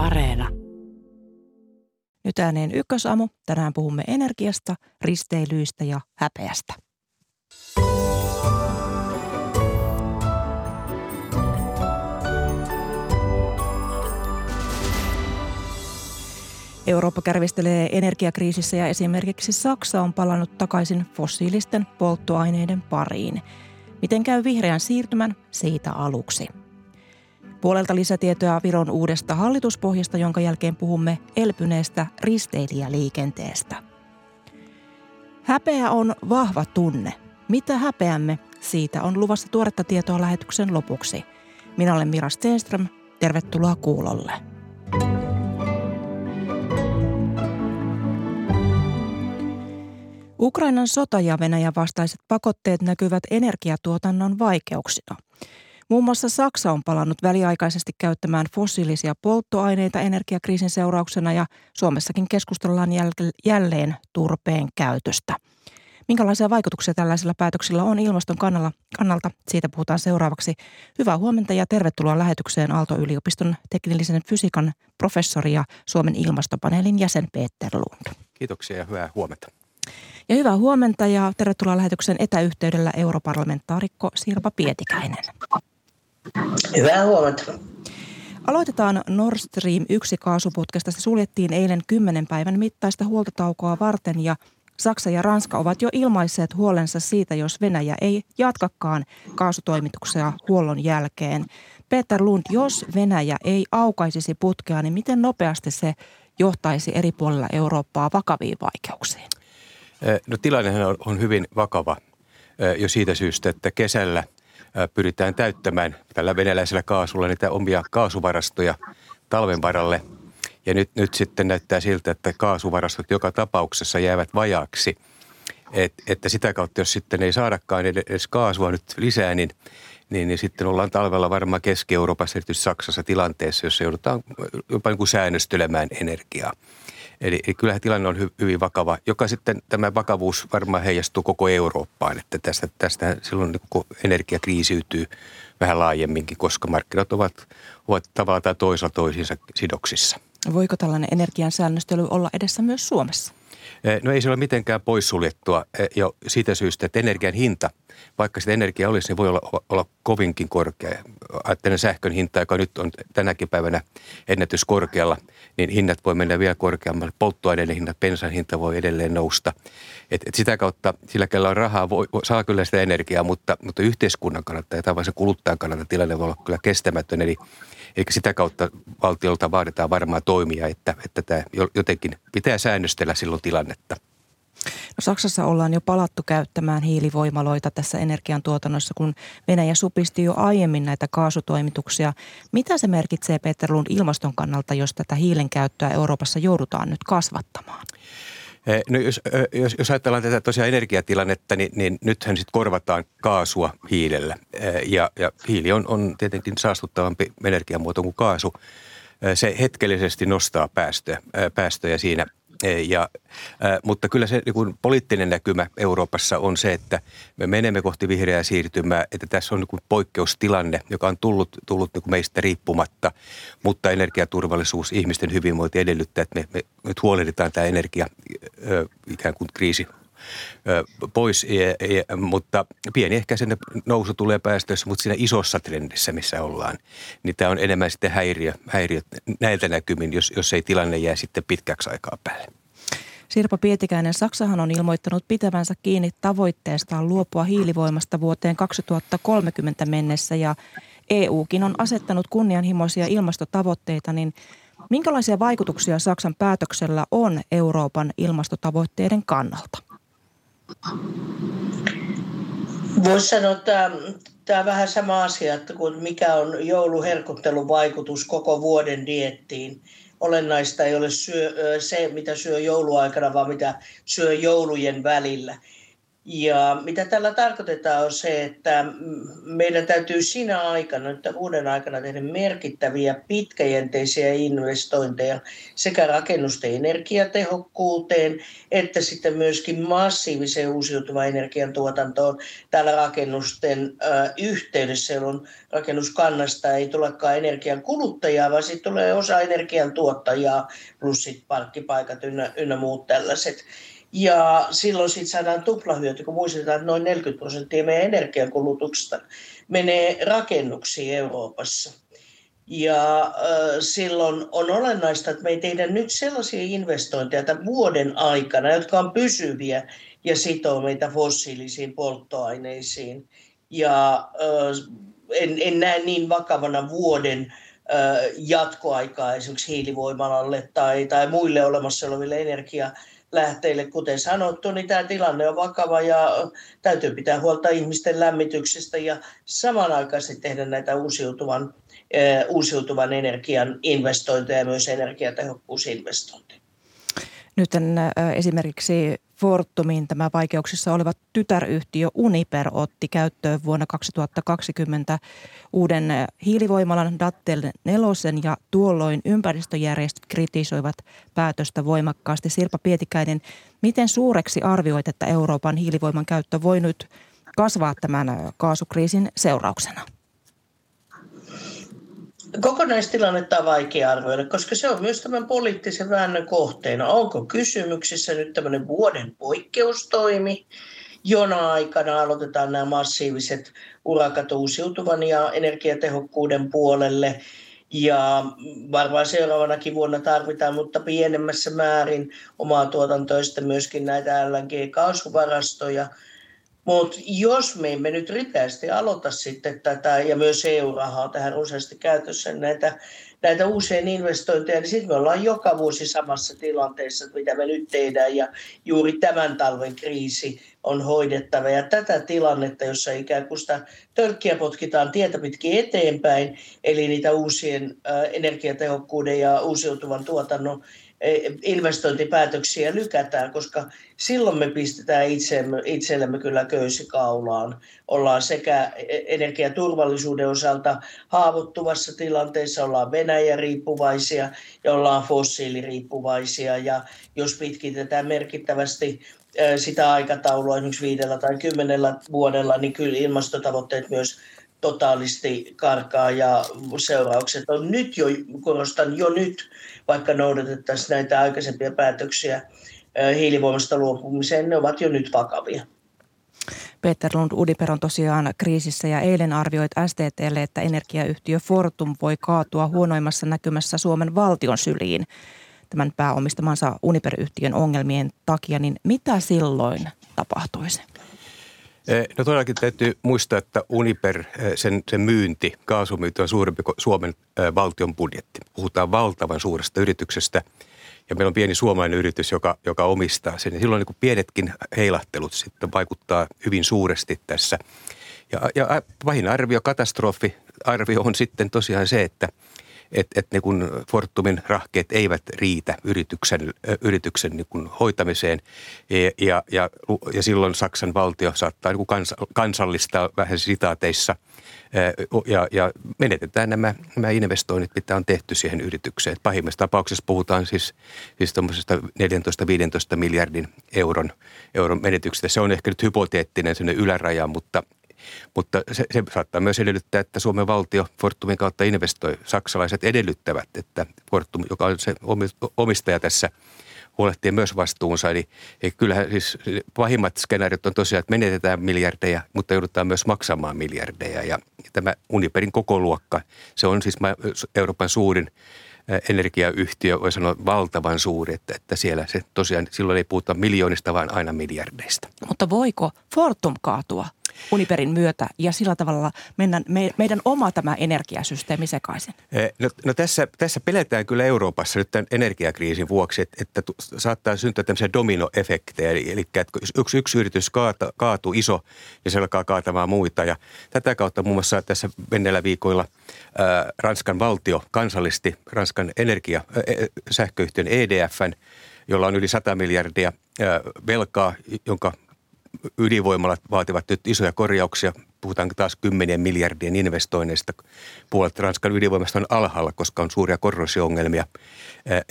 Areena. Nyt ääneen ykkösamu. Tänään puhumme energiasta, risteilyistä ja häpeästä. Eurooppa kärvistelee energiakriisissä ja esimerkiksi Saksa on palannut takaisin fossiilisten polttoaineiden pariin. Miten käy vihreän siirtymän siitä aluksi? Puolelta lisätietoja Viron uudesta hallituspohjasta, jonka jälkeen puhumme elpyneestä risteilijäliikenteestä. Häpeä on vahva tunne. Mitä häpeämme? Siitä on luvassa tuoretta tietoa lähetyksen lopuksi. Minä olen Mira Stenström. Tervetuloa kuulolle. Ukrainan sota ja Venäjän vastaiset pakotteet näkyvät energiatuotannon vaikeuksina. Muun muassa Saksa on palannut väliaikaisesti käyttämään fossiilisia polttoaineita energiakriisin seurauksena ja Suomessakin keskustellaan jälleen turpeen käytöstä. Minkälaisia vaikutuksia tällaisilla päätöksillä on ilmaston kannalta? kannalta? Siitä puhutaan seuraavaksi. Hyvää huomenta ja tervetuloa lähetykseen Aalto-yliopiston teknillisen fysiikan professori ja Suomen ilmastopaneelin jäsen Peter Lund. Kiitoksia ja hyvää huomenta. Ja hyvää huomenta ja tervetuloa lähetyksen etäyhteydellä europarlamentaarikko Sirpa Pietikäinen. Hyvää huomenta. Aloitetaan Nord Stream 1 kaasuputkesta. Se suljettiin eilen kymmenen päivän mittaista huoltotaukoa varten ja Saksa ja Ranska ovat jo ilmaisseet huolensa siitä, jos Venäjä ei jatkakaan kaasutoimituksia huollon jälkeen. Peter Lund, jos Venäjä ei aukaisisi putkea, niin miten nopeasti se johtaisi eri puolilla Eurooppaa vakaviin vaikeuksiin? No tilannehan on hyvin vakava jo siitä syystä, että kesällä pyritään täyttämään tällä venäläisellä kaasulla niitä omia kaasuvarastoja talven varalle. Ja nyt, nyt sitten näyttää siltä, että kaasuvarastot joka tapauksessa jäävät vajaaksi. Et, että sitä kautta, jos sitten ei saadakaan edes kaasua nyt lisää, niin, niin, niin sitten ollaan talvella varmaan Keski-Euroopassa, erityisesti Saksassa tilanteessa, jossa joudutaan jopa niin kuin säännöstelemään energiaa. Eli, eli kyllähän tilanne on hy, hyvin vakava, joka sitten tämä vakavuus varmaan heijastuu koko Eurooppaan, että tästä, tästä silloin niin energia kriisiytyy vähän laajemminkin, koska markkinat ovat, ovat tavalla tai toisella toisiinsa sidoksissa. Voiko tällainen energian säännöstely olla edessä myös Suomessa? Eh, no ei se ole mitenkään poissuljettua eh, jo siitä syystä, että energian hinta, vaikka sitä energiaa olisi, niin voi olla, olla kovinkin korkea. Ajattelen sähkön hinta, joka nyt on tänäkin päivänä ennätyskorkealla, niin hinnat voi mennä vielä korkeammalle. Polttoaineiden hinnat, bensan hinta voi edelleen nousta. Et, et sitä kautta, sillä kellä on rahaa, voi, saa kyllä sitä energiaa, mutta, mutta yhteiskunnan kannalta ja tavallisen kuluttajan kannalta tilanne voi olla kyllä kestämätön. Eli eikä sitä kautta valtiolta vaaditaan varmaan toimia, että, että tämä jotenkin pitää säännöstellä silloin tilannetta. No Saksassa ollaan jo palattu käyttämään hiilivoimaloita tässä energiantuotannossa, kun Venäjä supisti jo aiemmin näitä kaasutoimituksia. Mitä se merkitsee Peter Lund ilmaston kannalta, jos tätä hiilen käyttöä Euroopassa joudutaan nyt kasvattamaan? Eh, no jos, eh, jos, jos ajatellaan tätä tosiaan energiatilannetta, niin, niin nythän sitten korvataan kaasua hiilellä. Eh, ja, ja hiili on, on tietenkin saastuttavampi energiamuoto kuin kaasu. Se hetkellisesti nostaa päästöjä, päästöjä siinä – ja, mutta kyllä se niin poliittinen näkymä Euroopassa on se, että me menemme kohti vihreää siirtymää, että tässä on niin poikkeustilanne, joka on tullut, tullut niin meistä riippumatta, mutta energiaturvallisuus, ihmisten hyvinvointi edellyttää, että me, me nyt huolehditaan tämä energia ikään kuin kriisi pois, ja, ja, mutta pieni ehkä sen nousu tulee päästöissä, mutta siinä isossa trendissä, missä ollaan, niin tämä on enemmän sitten häiriö, häiriö näiltä näkymin, jos, jos ei tilanne jää sitten pitkäksi aikaa päälle. Sirpa Pietikäinen, Saksahan on ilmoittanut pitävänsä kiinni tavoitteestaan luopua hiilivoimasta vuoteen 2030 mennessä ja EUkin on asettanut kunnianhimoisia ilmastotavoitteita, niin minkälaisia vaikutuksia Saksan päätöksellä on Euroopan ilmastotavoitteiden kannalta? Voisi sanoa, että tämä on vähän sama asia, että mikä on jouluherkuttelun vaikutus koko vuoden diettiin. Olennaista ei ole syö, se, mitä syö jouluaikana, vaan mitä syö joulujen välillä. Ja mitä tällä tarkoitetaan on se, että meidän täytyy siinä aikana, nyt vuoden aikana tehdä merkittäviä pitkäjänteisiä investointeja sekä rakennusten energiatehokkuuteen että sitten myöskin massiiviseen uusiutuvan energian tuotantoon täällä rakennusten yhteydessä, jolloin rakennuskannasta ei tulekaan energian kuluttajaa, vaan sitten tulee osa energian tuottajaa plus sitten parkkipaikat ynnä, ynnä muut tällaiset. Ja silloin siitä saadaan tuplahyöty, kun muistetaan, että noin 40 prosenttia meidän energiankulutuksesta menee rakennuksiin Euroopassa. Ja äh, silloin on olennaista, että me ei tehdä nyt sellaisia investointeja tämän vuoden aikana, jotka on pysyviä ja sitoo meitä fossiilisiin polttoaineisiin. Ja äh, en, en näe niin vakavana vuoden äh, jatkoaikaa esimerkiksi hiilivoimalalle tai, tai muille olemassa oleville energia lähteille. Kuten sanottu, niin tämä tilanne on vakava ja täytyy pitää huolta ihmisten lämmityksestä ja samanaikaisesti tehdä näitä uusiutuvan, uusiutuvan energian investointeja ja myös energiatehokkuusinvestointeja. Nyt esimerkiksi Fortumin tämä vaikeuksissa oleva tytäryhtiö Uniper otti käyttöön vuonna 2020 uuden hiilivoimalan Dattel nelosen ja tuolloin ympäristöjärjestöt kritisoivat päätöstä voimakkaasti. Sirpa Pietikäinen, miten suureksi arvioit, että Euroopan hiilivoiman käyttö voi nyt kasvaa tämän kaasukriisin seurauksena? Kokonaistilannetta on vaikea arvioida, koska se on myös tämän poliittisen väännön kohteena. Onko kysymyksessä nyt tämmöinen vuoden poikkeustoimi, jona aikana aloitetaan nämä massiiviset urakat uusiutuvan ja energiatehokkuuden puolelle. Ja varmaan seuraavanakin vuonna tarvitaan, mutta pienemmässä määrin omaa tuotantoista myöskin näitä LNG-kaasuvarastoja – mutta jos me emme nyt ripeästi aloita sitten tätä, ja myös EU-rahaa tähän useasti käytössä näitä, näitä uusien investointeja, niin sitten me ollaan joka vuosi samassa tilanteessa, mitä me nyt tehdään, ja juuri tämän talven kriisi on hoidettava. Ja tätä tilannetta, jossa ikään kuin sitä tölkkiä potkitaan tietä pitkin eteenpäin, eli niitä uusien energiatehokkuuden ja uusiutuvan tuotannon investointipäätöksiä lykätään, koska silloin me pistetään itsemme, itsellemme kyllä köysikaulaan. Ollaan sekä energiaturvallisuuden osalta haavoittuvassa tilanteessa, ollaan Venäjä-riippuvaisia ja ollaan fossiiliriippuvaisia. Ja jos pitkitetään merkittävästi sitä aikataulua esimerkiksi viidellä tai kymmenellä vuodella, niin kyllä ilmastotavoitteet myös totaalisti karkaa ja seuraukset on nyt jo, korostan jo nyt, vaikka noudatettaisiin näitä aikaisempia päätöksiä hiilivoimasta luopumiseen, ne ovat jo nyt vakavia. Peter Lund Udiper on tosiaan kriisissä ja eilen arvioit STTlle, että energiayhtiö Fortum voi kaatua huonoimmassa näkymässä Suomen valtion syliin tämän pääomistamansa Uniper-yhtiön ongelmien takia, niin mitä silloin tapahtuisi? Eh, no todellakin täytyy muistaa, että Uniper, eh, sen, sen myynti, kaasumyynti on suurempi kuin Suomen eh, valtion budjetti. Puhutaan valtavan suuresta yrityksestä ja meillä on pieni suomalainen yritys, joka, joka omistaa sen. Silloin niin pienetkin heilahtelut sitten vaikuttaa hyvin suuresti tässä. Ja, ja pahin arvio, katastrofi arvio on sitten tosiaan se, että – että et niin Fortumin rahkeet eivät riitä yrityksen, yrityksen niin kun hoitamiseen ja, ja, ja, ja silloin Saksan valtio saattaa niin kans, kansallistaa vähän sitaateissa ja, ja menetetään nämä, nämä investoinnit, mitä on tehty siihen yritykseen. Pahimmassa tapauksessa puhutaan siis, siis 14-15 miljardin euron, euron menetyksestä. Se on ehkä nyt hypoteettinen yläraja, mutta mutta se, se saattaa myös edellyttää, että Suomen valtio Fortumin kautta investoi. Saksalaiset edellyttävät, että Fortum, joka on se omistaja tässä, huolehtii myös vastuunsa. Eli, eli kyllähän siis pahimmat skenaariot on tosiaan, että menetetään miljardeja, mutta joudutaan myös maksamaan miljardeja. Ja tämä Uniperin koko luokka, se on siis Euroopan suurin energiayhtiö, voi sanoa valtavan suuri, että, että siellä se tosiaan silloin ei puhuta miljoonista, vaan aina miljardeista. Mutta voiko Fortum kaatua Uniperin myötä ja sillä tavalla mennä, me, meidän oma tämä energiasysteemi sekaisin? Eh, no, no tässä, tässä pelätään kyllä Euroopassa nyt tämän energiakriisin vuoksi, että, että saattaa syntyä tämmöisiä dominoefektejä. Eli, eli että yksi, yksi yritys kaata, kaatuu iso ja se alkaa kaatamaan muita. Ja tätä kautta muun muassa tässä menneillä viikoilla ää, Ranskan valtio kansallisti Ranskan energia, ää, sähköyhtiön EDFn, jolla on yli 100 miljardia ää, velkaa, jonka ydinvoimalat vaativat nyt isoja korjauksia. Puhutaan taas kymmenien miljardien investoinneista. Puolet Ranskan ydinvoimasta on alhaalla, koska on suuria korrosio-ongelmia.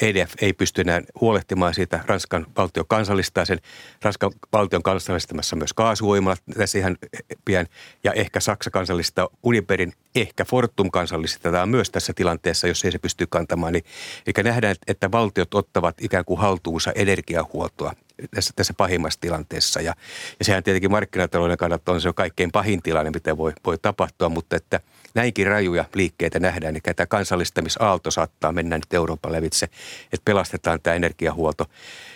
EDF ei pysty enää huolehtimaan siitä. Ranskan valtio kansallistaa sen. Ranskan valtion kansallistamassa myös kaasuvoimalat tässä ihan pian. Ja ehkä Saksa kansallistaa Uniperin, ehkä Fortum kansallistetaan myös tässä tilanteessa, jos ei se pysty kantamaan. Eli nähdään, että valtiot ottavat ikään kuin haltuunsa energiahuoltoa tässä, tässä pahimmassa tilanteessa. Ja, ja sehän tietenkin markkinatalouden kannalta on se kaikkein pahin tilanne, mitä voi, voi tapahtua, mutta että näinkin rajuja liikkeitä nähdään, niin tämä kansallistamisaalto saattaa mennä nyt Euroopan lävitse, että pelastetaan tämä energiahuolto.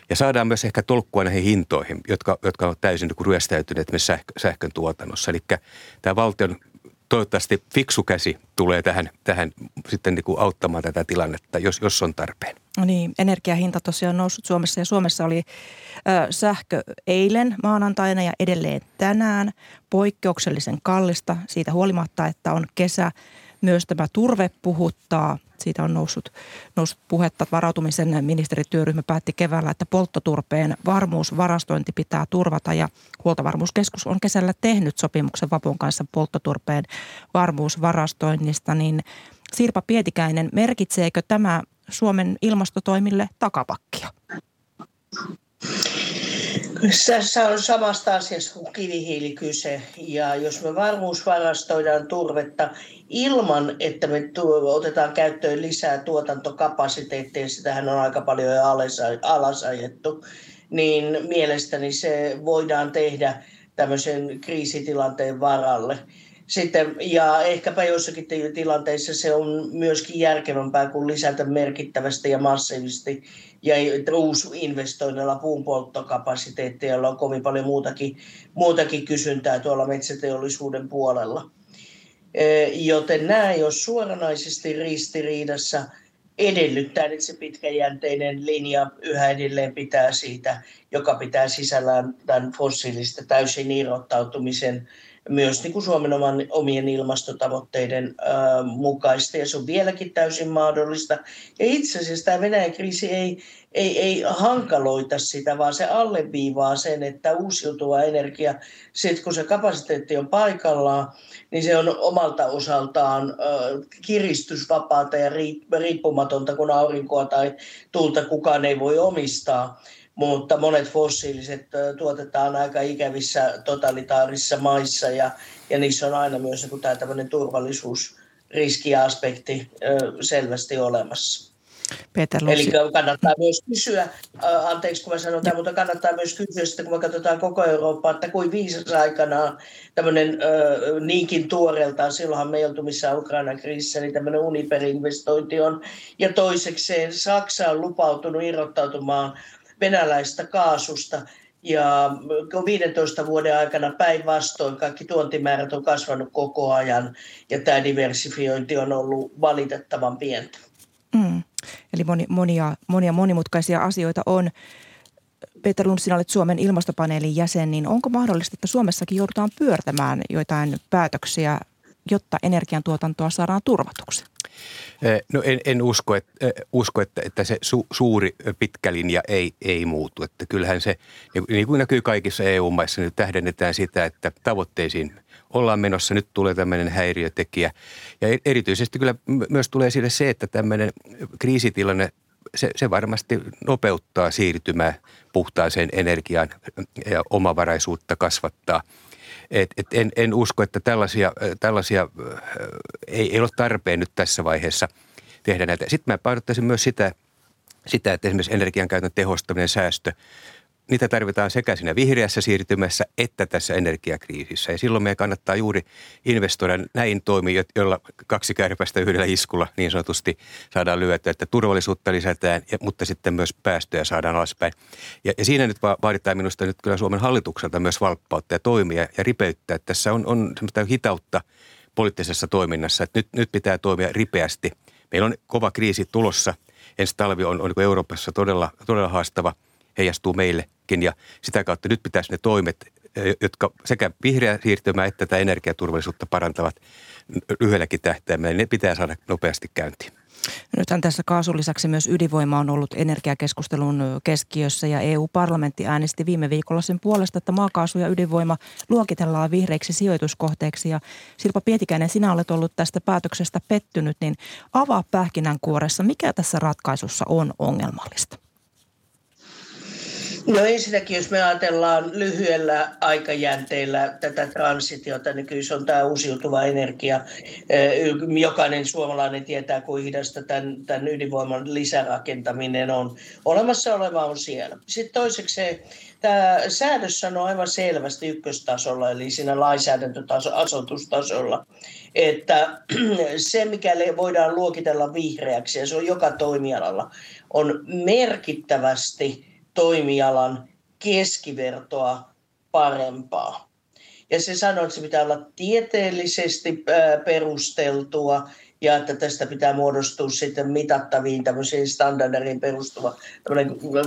Ja saadaan myös ehkä tolkkua näihin hintoihin, jotka, jotka on täysin niin ryöstäytyneet myös sähkö, sähkön tuotannossa. Eli tämä valtion toivottavasti fiksu käsi tulee tähän, tähän sitten niin kuin auttamaan tätä tilannetta, jos, jos on tarpeen. No niin, energiahinta tosiaan noussut Suomessa ja Suomessa oli ö, sähkö eilen maanantaina ja edelleen tänään poikkeuksellisen kallista siitä huolimatta, että on kesä. Myös tämä turve puhuttaa. Siitä on noussut, noussut puhetta. Varautumisen ministerityöryhmä päätti keväällä, että polttoturpeen varmuusvarastointi pitää turvata ja huoltovarmuuskeskus on kesällä tehnyt sopimuksen Vapun kanssa polttoturpeen varmuusvarastoinnista. Niin Sirpa Pietikäinen, merkitseekö tämä Suomen ilmastotoimille takapakkia? Tässä on samasta asiasta kuin kivihiili kyse. Ja jos me varmuusvarastoidaan turvetta ilman, että me otetaan käyttöön lisää tuotantokapasiteettia, sitähän on aika paljon jo alasajettu, niin mielestäni se voidaan tehdä tämmöisen kriisitilanteen varalle. Sitten, ja ehkäpä joissakin tilanteissa se on myöskin järkevämpää kuin lisätä merkittävästi ja massiivisesti ja uusinvestoinnilla puun polttokapasiteettia, jolla on kovin paljon muutakin, muutakin kysyntää tuolla metsäteollisuuden puolella. Joten nämä ei ole suoranaisesti ristiriidassa edellyttää, että se pitkäjänteinen linja yhä edelleen pitää siitä, joka pitää sisällään tämän fossiilista täysin irrottautumisen myös niin kuin Suomen oman, omien ilmastotavoitteiden ää, mukaista, ja se on vieläkin täysin mahdollista. Ja itse asiassa tämä Venäjän kriisi ei, ei, ei hankaloita sitä, vaan se alleviivaa sen, että uusiutuva energia, sit kun se kapasiteetti on paikallaan, niin se on omalta osaltaan ää, kiristysvapaata ja riippumatonta, kun aurinkoa tai tuulta kukaan ei voi omistaa mutta monet fossiiliset tuotetaan aika ikävissä totalitaarisissa maissa ja, ja niissä on aina myös niin tämä tämmöinen turvallisuusriskiaspekti selvästi olemassa. Peter Eli kannattaa myös kysyä, anteeksi kun mä sanon tämän, mutta kannattaa myös kysyä sitten, kun me katsotaan koko Eurooppaa, että kuin viisas aikanaan tämmöinen niinkin tuoreeltaan, silloinhan me ei oltu missään Ukrainan kriisissä, niin tämmöinen Uniper-investointi on. Ja toisekseen Saksa on lupautunut irrottautumaan venäläistä kaasusta. Ja 15 vuoden aikana päinvastoin kaikki tuontimäärät on kasvanut koko ajan ja tämä diversifiointi on ollut valitettavan pientä. Mm. Eli moni, monia, monia monimutkaisia asioita on. Peter Lund, sinä olet Suomen ilmastopaneelin jäsen, niin onko mahdollista, että Suomessakin joudutaan pyörtämään joitain päätöksiä, jotta energiantuotantoa saadaan turvatuksi? No en, en usko, että, usko, että, että se su, suuri pitkä linja ei, ei muutu. Että kyllähän se, niin kuin näkyy kaikissa EU-maissa, nyt tähdennetään sitä, että tavoitteisiin ollaan menossa. Nyt tulee tämmöinen häiriötekijä. Ja e, erityisesti kyllä myös tulee sille se, että tämmöinen kriisitilanne se, se varmasti nopeuttaa siirtymää puhtaaseen energiaan ja omavaraisuutta kasvattaa – et, et en, en usko, että tällaisia, tällaisia ei, ei ole tarpeen nyt tässä vaiheessa tehdä näitä. Sitten mä painottaisin myös sitä, sitä, että esimerkiksi energiankäytön tehostaminen, säästö, niitä tarvitaan sekä siinä vihreässä siirtymässä että tässä energiakriisissä. Ja silloin meidän kannattaa juuri investoida näin toimia, joilla kaksi kärpästä yhdellä iskulla niin sanotusti saadaan lyötyä, että turvallisuutta lisätään, mutta sitten myös päästöjä saadaan alaspäin. Ja, ja siinä nyt vaaditaan minusta nyt kyllä Suomen hallitukselta myös valppautta ja toimia ja ripeyttä. Että tässä on, on semmoista hitautta poliittisessa toiminnassa, että nyt, nyt pitää toimia ripeästi. Meillä on kova kriisi tulossa. Ensi talvi on, on niin Euroopassa todella, todella haastava – heijastuu meillekin ja sitä kautta nyt pitäisi ne toimet, jotka sekä vihreä siirtymä että tätä energiaturvallisuutta parantavat lyhyelläkin tähtäimellä, ne pitää saada nopeasti käyntiin. Nythän tässä kaasun lisäksi myös ydinvoima on ollut energiakeskustelun keskiössä ja EU-parlamentti äänesti viime viikolla sen puolesta, että maakaasu ja ydinvoima luokitellaan vihreiksi sijoituskohteeksi. Ja Sirpa Pietikäinen, sinä olet ollut tästä päätöksestä pettynyt, niin avaa pähkinänkuoressa, mikä tässä ratkaisussa on ongelmallista? No ensinnäkin, jos me ajatellaan lyhyellä aikajänteellä tätä transitiota, niin kyllä se on tämä uusiutuva energia. Jokainen suomalainen tietää, kuin hidasta tämän, tämän ydinvoiman lisärakentaminen on. Olemassa oleva on siellä. Sitten toiseksi se, tämä säädös sanoo aivan selvästi ykköstasolla, eli siinä lainsäädäntöasetustasolla, että se, mikäli voidaan luokitella vihreäksi, ja se on joka toimialalla, on merkittävästi – toimialan keskivertoa parempaa. Ja se sanoo, että se pitää olla tieteellisesti perusteltua ja että tästä pitää muodostua sitten mitattaviin tämmöisiin standardeihin perustuva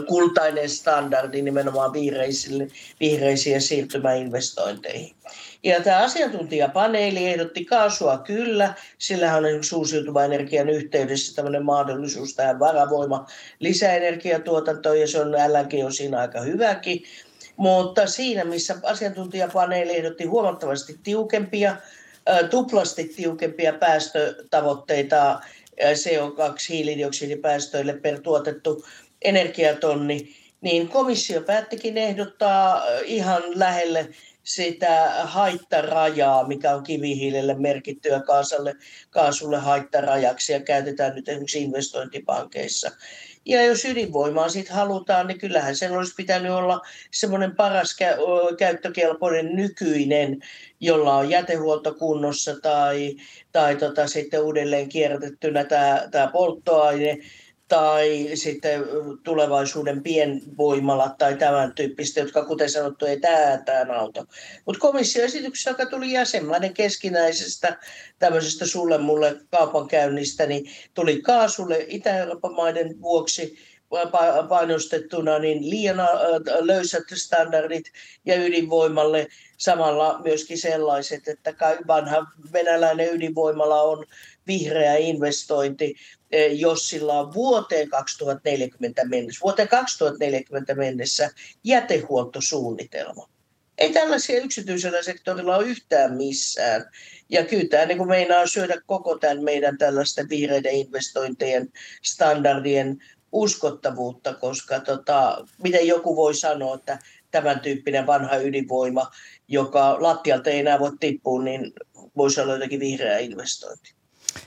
kultainen standardi nimenomaan vihreisille, vihreisiin siirtymäinvestointeihin. Ja tämä asiantuntijapaneeli ehdotti kaasua kyllä, sillä on esimerkiksi uusiutuvan energian yhteydessä tämmöinen mahdollisuus tähän varavoima lisäenergiatuotantoon ja se on LNG on siinä aika hyväkin. Mutta siinä, missä asiantuntijapaneeli ehdotti huomattavasti tiukempia, tuplasti tiukempia päästötavoitteita CO2-hiilidioksidipäästöille per tuotettu energiatonni, niin komissio päättikin ehdottaa ihan lähelle sitä haittarajaa, mikä on kivihiilelle merkittyä kaasulle, kaasulle haittarajaksi ja käytetään nyt esimerkiksi investointipankeissa. Ja jos ydinvoimaa sitten halutaan, niin kyllähän sen olisi pitänyt olla semmoinen paras käyttökelpoinen nykyinen, jolla on jätehuolto kunnossa tai, tai tota, sitten uudelleen kierrätettynä tämä, tämä polttoaine tai sitten tulevaisuuden pienvoimalat tai tämän tyyppistä, jotka kuten sanottu ei tähän auta. Mutta komissioesityksessä, joka tuli jäsenmaiden keskinäisestä tämmöisestä sulle mulle kaupankäynnistä, niin tuli kaasulle Itä-Euroopan maiden vuoksi painostettuna niin liian löysät standardit ja ydinvoimalle samalla myöskin sellaiset, että vanha venäläinen ydinvoimala on vihreä investointi, e, jos sillä on vuoteen 2040 mennessä, vuoteen 2040 mennessä jätehuoltosuunnitelma. Ei tällaisia yksityisellä sektorilla ole yhtään missään. Ja kyllä tämä niin meinaa syödä koko tämän meidän tällaisten vihreiden investointien standardien uskottavuutta, koska tota, miten joku voi sanoa, että tämän tyyppinen vanha ydinvoima, joka lattialta ei enää voi tippua, niin voisi olla jotenkin vihreä investointi.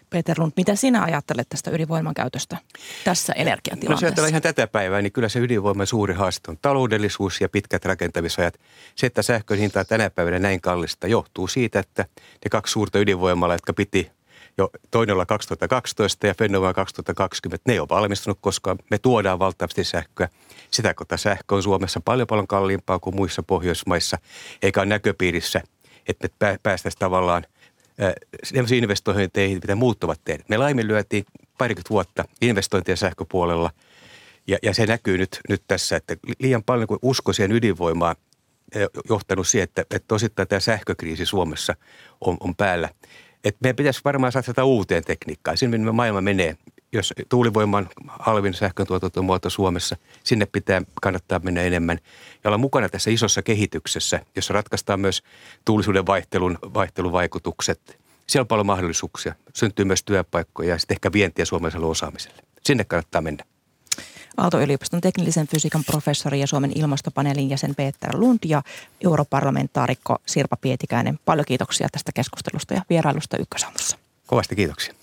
Peter Lund, mitä sinä ajattelet tästä ydinvoiman käytöstä tässä energiatilanteessa? No jos ajatellaan ihan tätä päivää, niin kyllä se ydinvoiman suuri haaste on taloudellisuus ja pitkät rakentamisajat. Se, että sähkön hinta on tänä päivänä näin kallista, johtuu siitä, että ne kaksi suurta ydinvoimalla, jotka piti jo toinen olla 2012 ja Fennovoima 2020, ne ei ole valmistunut, koska me tuodaan valtavasti sähköä. Sitä kautta sähkö on Suomessa paljon paljon kalliimpaa kuin muissa Pohjoismaissa, eikä ole näköpiirissä, että me päästäisiin tavallaan – sellaisia investointeihin, mitä muut ovat tehneet. Me laiminlyötiin parikymmentä vuotta investointien sähköpuolella ja, ja se näkyy nyt, nyt tässä, että liian paljon kuin usko siihen ydinvoimaan johtanut siihen, että, että osittain tämä sähkökriisi Suomessa on, on päällä. Et meidän pitäisi varmaan satsata uuteen tekniikkaan. Sinne minne maailma menee, jos tuulivoiman halvin sähköntuotantomuoto Suomessa, sinne pitää kannattaa mennä enemmän ja olla mukana tässä isossa kehityksessä, jossa ratkaistaan myös tuulisuuden vaihtelun, vaihteluvaikutukset. Siellä on paljon mahdollisuuksia. Syntyy myös työpaikkoja ja sitten ehkä vientiä suomalaiselle osaamiselle. Sinne kannattaa mennä. Aalto-yliopiston teknillisen fysiikan professori ja Suomen ilmastopaneelin jäsen Peter Lund ja europarlamentaarikko Sirpa Pietikäinen. Paljon kiitoksia tästä keskustelusta ja vierailusta Ykkösaamussa. Kovasti kiitoksia.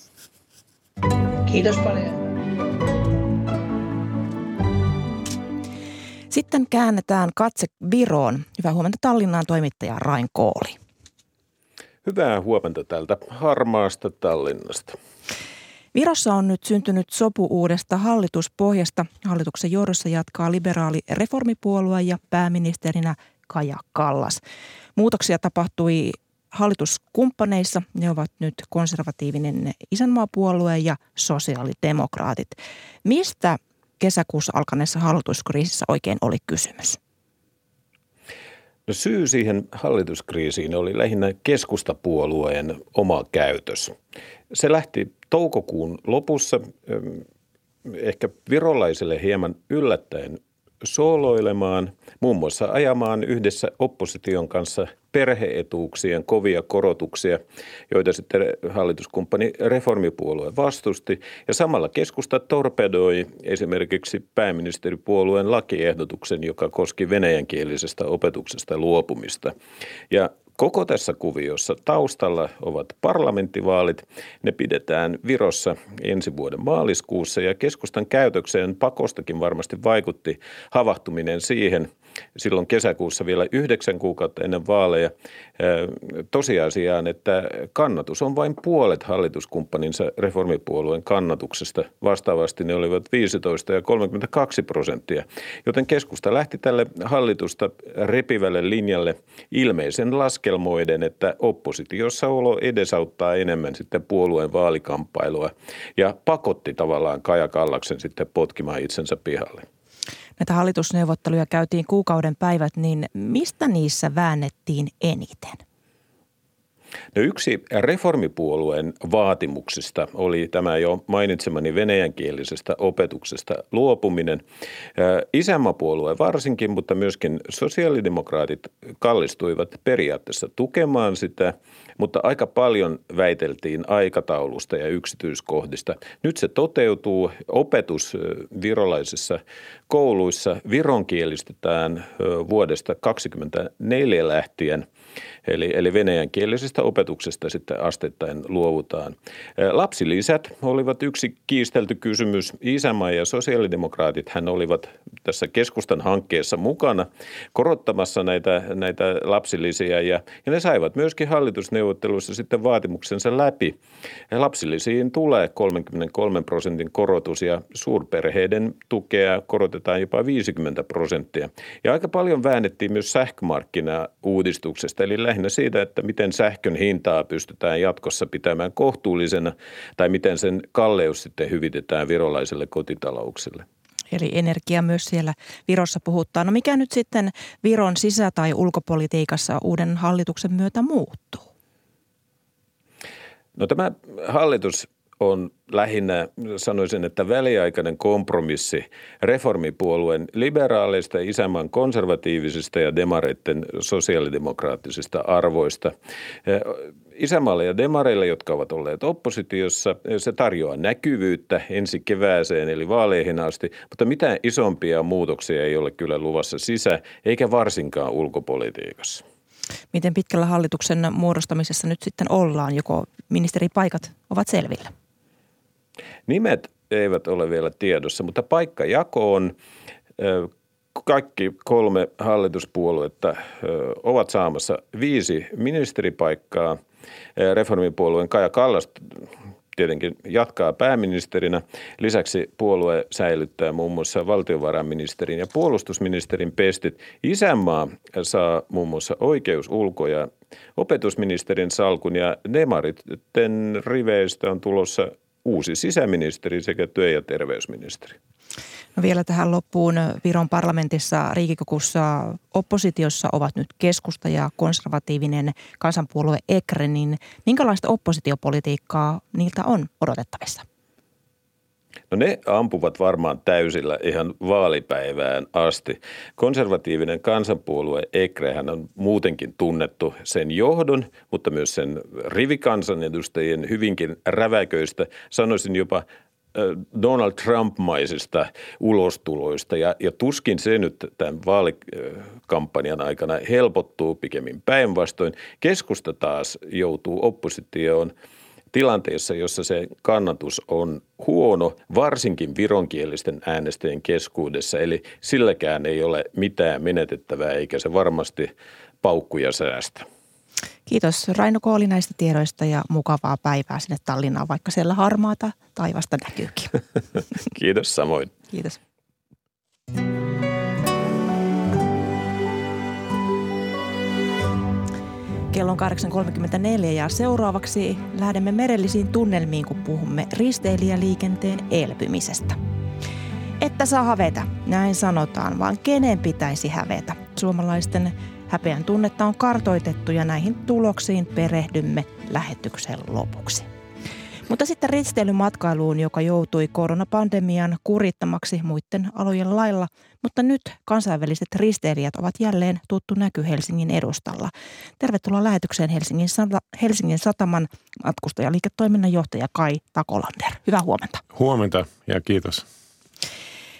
Kiitos paljon. Sitten käännetään katse Viroon. Hyvää huomenta Tallinnaan toimittaja Rain Kooli. Hyvää huomenta täältä harmaasta Tallinnasta. Virossa on nyt syntynyt sopu uudesta hallituspohjasta. Hallituksen johdossa jatkaa liberaali reformipuolue ja pääministerinä Kaja Kallas. Muutoksia tapahtui hallituskumppaneissa. Ne ovat nyt konservatiivinen isänmaapuolue ja sosiaalidemokraatit. Mistä kesäkuussa alkaneessa hallituskriisissä oikein oli kysymys? No syy siihen hallituskriisiin oli lähinnä keskustapuolueen oma käytös. Se lähti toukokuun lopussa ehkä virolaisille hieman yllättäen sooloilemaan, muun muassa ajamaan yhdessä opposition kanssa perheetuuksien kovia korotuksia, joita sitten hallituskumppani reformipuolue vastusti. Ja samalla keskusta torpedoi esimerkiksi pääministeripuolueen lakiehdotuksen, joka koski venäjänkielisestä opetuksesta luopumista. Ja Koko tässä kuviossa taustalla ovat parlamenttivaalit. Ne pidetään Virossa ensi vuoden maaliskuussa ja keskustan käytökseen pakostakin varmasti vaikutti havahtuminen siihen – silloin kesäkuussa vielä yhdeksän kuukautta ennen vaaleja. Tosiasiaan, että kannatus on vain puolet hallituskumppaninsa reformipuolueen kannatuksesta. Vastaavasti ne olivat 15 ja 32 prosenttia, joten keskusta lähti tälle hallitusta repivälle linjalle ilmeisen laskelmoiden, että oppositiossa olo edesauttaa enemmän sitten puolueen vaalikamppailua ja pakotti tavallaan Kaja Kallaksen sitten potkimaan itsensä pihalle näitä hallitusneuvotteluja käytiin kuukauden päivät, niin mistä niissä väännettiin eniten? No yksi reformipuolueen vaatimuksista oli tämä jo mainitsemani venäjänkielisestä opetuksesta luopuminen. Isämmapuolue varsinkin, mutta myöskin sosiaalidemokraatit kallistuivat periaatteessa tukemaan sitä, mutta aika paljon väiteltiin aikataulusta ja yksityiskohdista. Nyt se toteutuu. Opetus virolaisissa kouluissa vironkielistetään vuodesta 2024 lähtien – Eli, eli venäjänkielisestä opetuksesta sitten asteittain luovutaan. Lapsilisät olivat yksi kiistelty kysymys. Isämaa ja sosiaalidemokraatit hän olivat tässä keskustan hankkeessa mukana korottamassa näitä, näitä lapsilisiä ja, ja ne saivat myöskin hallitusneuvotteluissa sitten vaatimuksensa läpi. Lapsilisiin tulee 33 prosentin korotus ja suurperheiden tukea korotetaan jopa 50 prosenttia. Ja aika paljon väännettiin myös sähkömarkkina-uudistuksesta eli lähinnä siitä, että miten sähkön hintaa pystytään jatkossa pitämään kohtuullisena tai miten sen kalleus sitten hyvitetään virolaisille kotitalouksille. Eli energia myös siellä Virossa puhuttaa. No mikä nyt sitten Viron sisä- tai ulkopolitiikassa uuden hallituksen myötä muuttuu? No tämä hallitus on lähinnä, sanoisin, että väliaikainen kompromissi reformipuolueen liberaaleista, isänmaan konservatiivisista ja demareiden sosiaalidemokraattisista arvoista. Isämaalle ja demareille, jotka ovat olleet oppositiossa, se tarjoaa näkyvyyttä ensi kevääseen eli vaaleihin asti, mutta mitään isompia muutoksia ei ole kyllä luvassa sisä- eikä varsinkaan ulkopolitiikassa. Miten pitkällä hallituksen muodostamisessa nyt sitten ollaan? Joko ministeripaikat ovat selvillä? Nimet eivät ole vielä tiedossa, mutta paikkajako on kaikki kolme hallituspuoluetta ovat saamassa viisi ministeripaikkaa. Reformipuolueen Kaja Kallas tietenkin jatkaa pääministerinä. Lisäksi puolue säilyttää muun muassa valtiovarainministerin ja puolustusministerin pestit. Isänmaa saa muun muassa oikeus ulko- ja opetusministerin salkun ja Demaritten riveistä on tulossa uusi sisäministeri sekä työ- ja terveysministeri. No vielä tähän loppuun. Viron parlamentissa Riikikokussa oppositiossa ovat nyt keskusta ja konservatiivinen kansanpuolue EKRE, niin minkälaista oppositiopolitiikkaa niiltä on odotettavissa? No ne ampuvat varmaan täysillä ihan vaalipäivään asti. Konservatiivinen kansanpuolue Ekrehän on muutenkin tunnettu sen johdon, mutta myös sen rivikansanedustajien hyvinkin räväköistä, sanoisin jopa Donald Trump-maisista ulostuloista ja, ja tuskin se nyt tämän vaalikampanjan aikana helpottuu pikemmin päinvastoin. Keskusta taas joutuu oppositioon – tilanteessa, jossa se kannatus on huono, varsinkin vironkielisten äänestäjien keskuudessa. Eli silläkään ei ole mitään menetettävää, eikä se varmasti paukkuja säästä. Kiitos Raino Kooli näistä tiedoista ja mukavaa päivää sinne Tallinnaan, vaikka siellä harmaata taivasta näkyykin. Kiitos samoin. Kiitos. Kello on 8.34 ja seuraavaksi lähdemme merellisiin tunnelmiin, kun puhumme risteilijäliikenteen elpymisestä. Että saa hävetä, näin sanotaan, vaan kenen pitäisi hävetä. Suomalaisten häpeän tunnetta on kartoitettu ja näihin tuloksiin perehdymme lähetyksen lopuksi. Mutta sitten risteilymatkailuun, joka joutui koronapandemian kurittamaksi muiden alojen lailla, mutta nyt kansainväliset risteilijät ovat jälleen tuttu näky Helsingin edustalla. Tervetuloa lähetykseen Helsingin, Helsingin Sataman matkustajaliiketoiminnan johtaja Kai Takolander. Hyvää huomenta. Huomenta ja kiitos.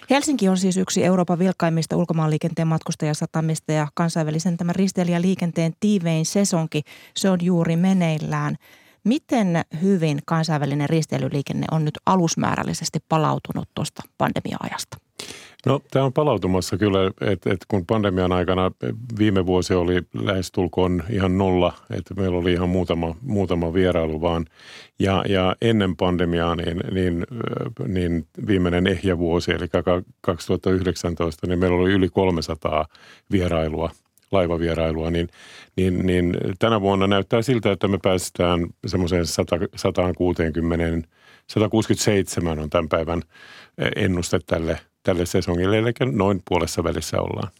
Helsinki on siis yksi Euroopan vilkkaimmista ulkomaanliikenteen matkustajasatamista ja kansainvälisen tämän risteilijäliikenteen tiivein sesonki, se on juuri meneillään. Miten hyvin kansainvälinen risteilyliikenne on nyt alusmäärällisesti palautunut tuosta pandemia-ajasta? No tämä on palautumassa kyllä, että et kun pandemian aikana viime vuosi oli lähestulkoon ihan nolla, että meillä oli ihan muutama, muutama vierailu vaan. Ja, ja ennen pandemiaa niin, niin, niin viimeinen ehjä vuosi, eli 2019, niin meillä oli yli 300 vierailua laivavierailua, niin, niin, niin tänä vuonna näyttää siltä, että me päästään semmoiseen 160, 167 on tämän päivän ennuste tälle tälle sesongille, eli noin puolessa välissä ollaan.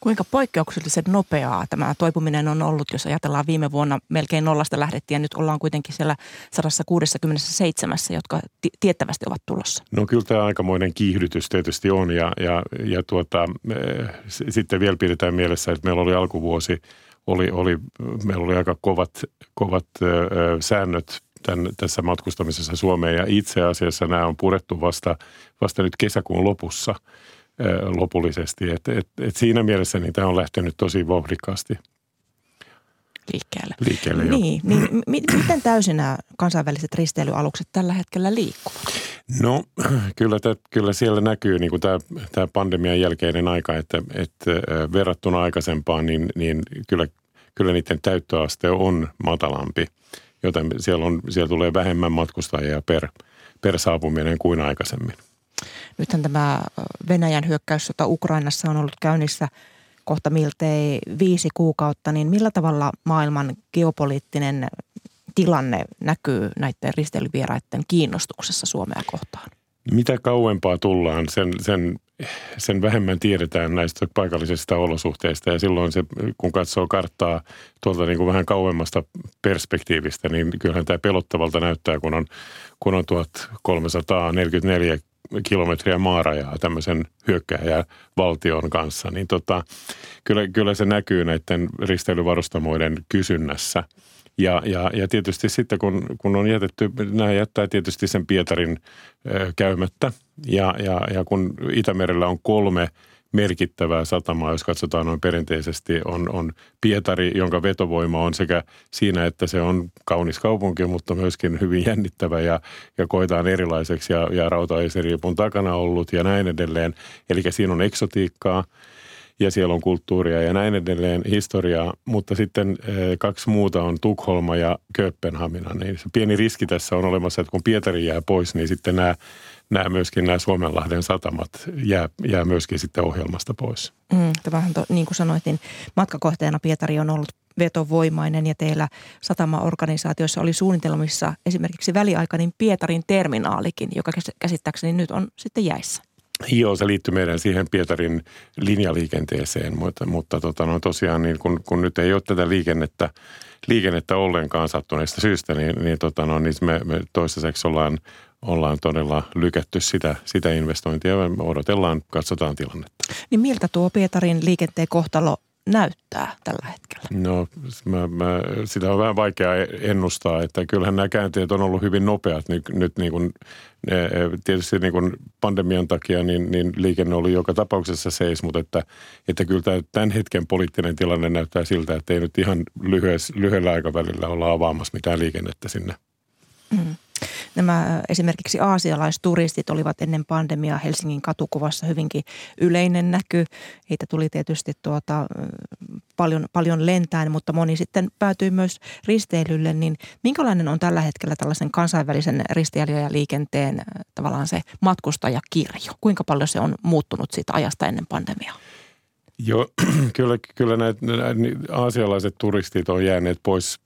Kuinka poikkeuksellisen nopeaa tämä toipuminen on ollut, jos ajatellaan viime vuonna melkein nollasta lähdettiin ja nyt ollaan kuitenkin siellä 167, jotka t- tiettävästi ovat tulossa? No kyllä tämä aikamoinen kiihdytys tietysti on ja, ja, ja tuota, s- sitten vielä pidetään mielessä, että meillä oli alkuvuosi, oli, oli, meillä oli aika kovat, kovat ö, säännöt tämän, tässä matkustamisessa Suomeen ja itse asiassa nämä on purettu vasta, vasta nyt kesäkuun lopussa lopullisesti. Et, et, et siinä mielessä niin tämä on lähtenyt tosi vauhdikkaasti liikkeelle. Liikkeelle, niin, niin m- miten täysin nämä kansainväliset risteilyalukset tällä hetkellä liikkuvat? No kyllä, tä, kyllä siellä näkyy niin tämä, tämä pandemian jälkeinen aika, että, että verrattuna aikaisempaan, niin, niin kyllä, kyllä niiden täyttöaste on matalampi – joten siellä, on, siellä tulee vähemmän matkustajia per, per saapuminen kuin aikaisemmin. Nythän tämä Venäjän hyökkäyssota Ukrainassa on ollut käynnissä kohta miltei viisi kuukautta, niin millä tavalla maailman geopoliittinen tilanne näkyy näiden risteilyvieraiden kiinnostuksessa Suomea kohtaan? Mitä kauempaa tullaan, sen, sen, sen vähemmän tiedetään näistä paikallisista olosuhteista. Ja silloin se, kun katsoo karttaa tuolta niin kuin vähän kauemmasta perspektiivistä, niin kyllähän tämä pelottavalta näyttää, kun on, kun on 1344 kilometriä maarajaa tämmöisen hyökkääjä valtion kanssa, niin tota, kyllä, kyllä se näkyy näiden risteilyvarustamoiden kysynnässä – ja, ja, ja tietysti sitten kun, kun on jätetty, nämä jättää tietysti sen Pietarin ö, käymättä. Ja, ja, ja kun Itämerellä on kolme merkittävää satamaa, jos katsotaan noin perinteisesti, on, on Pietari, jonka vetovoima on sekä siinä, että se on kaunis kaupunki, mutta myöskin hyvin jännittävä ja, ja koetaan erilaiseksi ja, ja rautaiseriipun takana ollut ja näin edelleen. Eli siinä on eksotiikkaa ja siellä on kulttuuria ja näin edelleen, historiaa, mutta sitten eh, kaksi muuta on Tukholma ja Kööpenhamina. Niin se pieni riski tässä on olemassa, että kun Pietari jää pois, niin sitten nämä, nämä myöskin nämä Suomenlahden satamat jää, jää myöskin sitten ohjelmasta pois. Mm, tämähän to, niin kuin sanoit, niin matkakohteena Pietari on ollut vetovoimainen ja teillä satamaorganisaatioissa oli suunnitelmissa esimerkiksi väliaikainen Pietarin terminaalikin, joka käsittääkseni nyt on sitten jäissä. Joo, se liittyy meidän siihen Pietarin linjaliikenteeseen, mutta, mutta tota, no tosiaan niin kun, kun nyt ei ole tätä liikennettä, liikennettä ollenkaan sattuneesta syystä, niin, niin, tota, no, niin me, me toistaiseksi ollaan, ollaan todella lykätty sitä, sitä investointia odotellaan, katsotaan tilannetta. Niin miltä tuo Pietarin liikenteen kohtalo näyttää tällä hetkellä? No mä, mä, sitä on vähän vaikea ennustaa, että kyllähän nämä käänteet on ollut hyvin nopeat nyt, nyt niin kuin, tietysti niin kuin pandemian takia niin, niin liikenne oli joka tapauksessa seis, mutta että, että kyllä tämä, tämän hetken poliittinen tilanne näyttää siltä, että ei nyt ihan lyhyessä, lyhyellä aikavälillä olla avaamassa mitään liikennettä sinne. Mm. Nämä esimerkiksi aasialaisturistit olivat ennen pandemiaa Helsingin katukuvassa hyvinkin yleinen näky. Heitä tuli tietysti tuota, paljon, paljon lentäen, mutta moni sitten päätyi myös risteilylle. Niin minkälainen on tällä hetkellä tällaisen kansainvälisen liikenteen tavallaan se matkustajakirjo? Kuinka paljon se on muuttunut siitä ajasta ennen pandemiaa? Joo, kyllä, kyllä näitä, näitä aasialaiset turistit on jääneet pois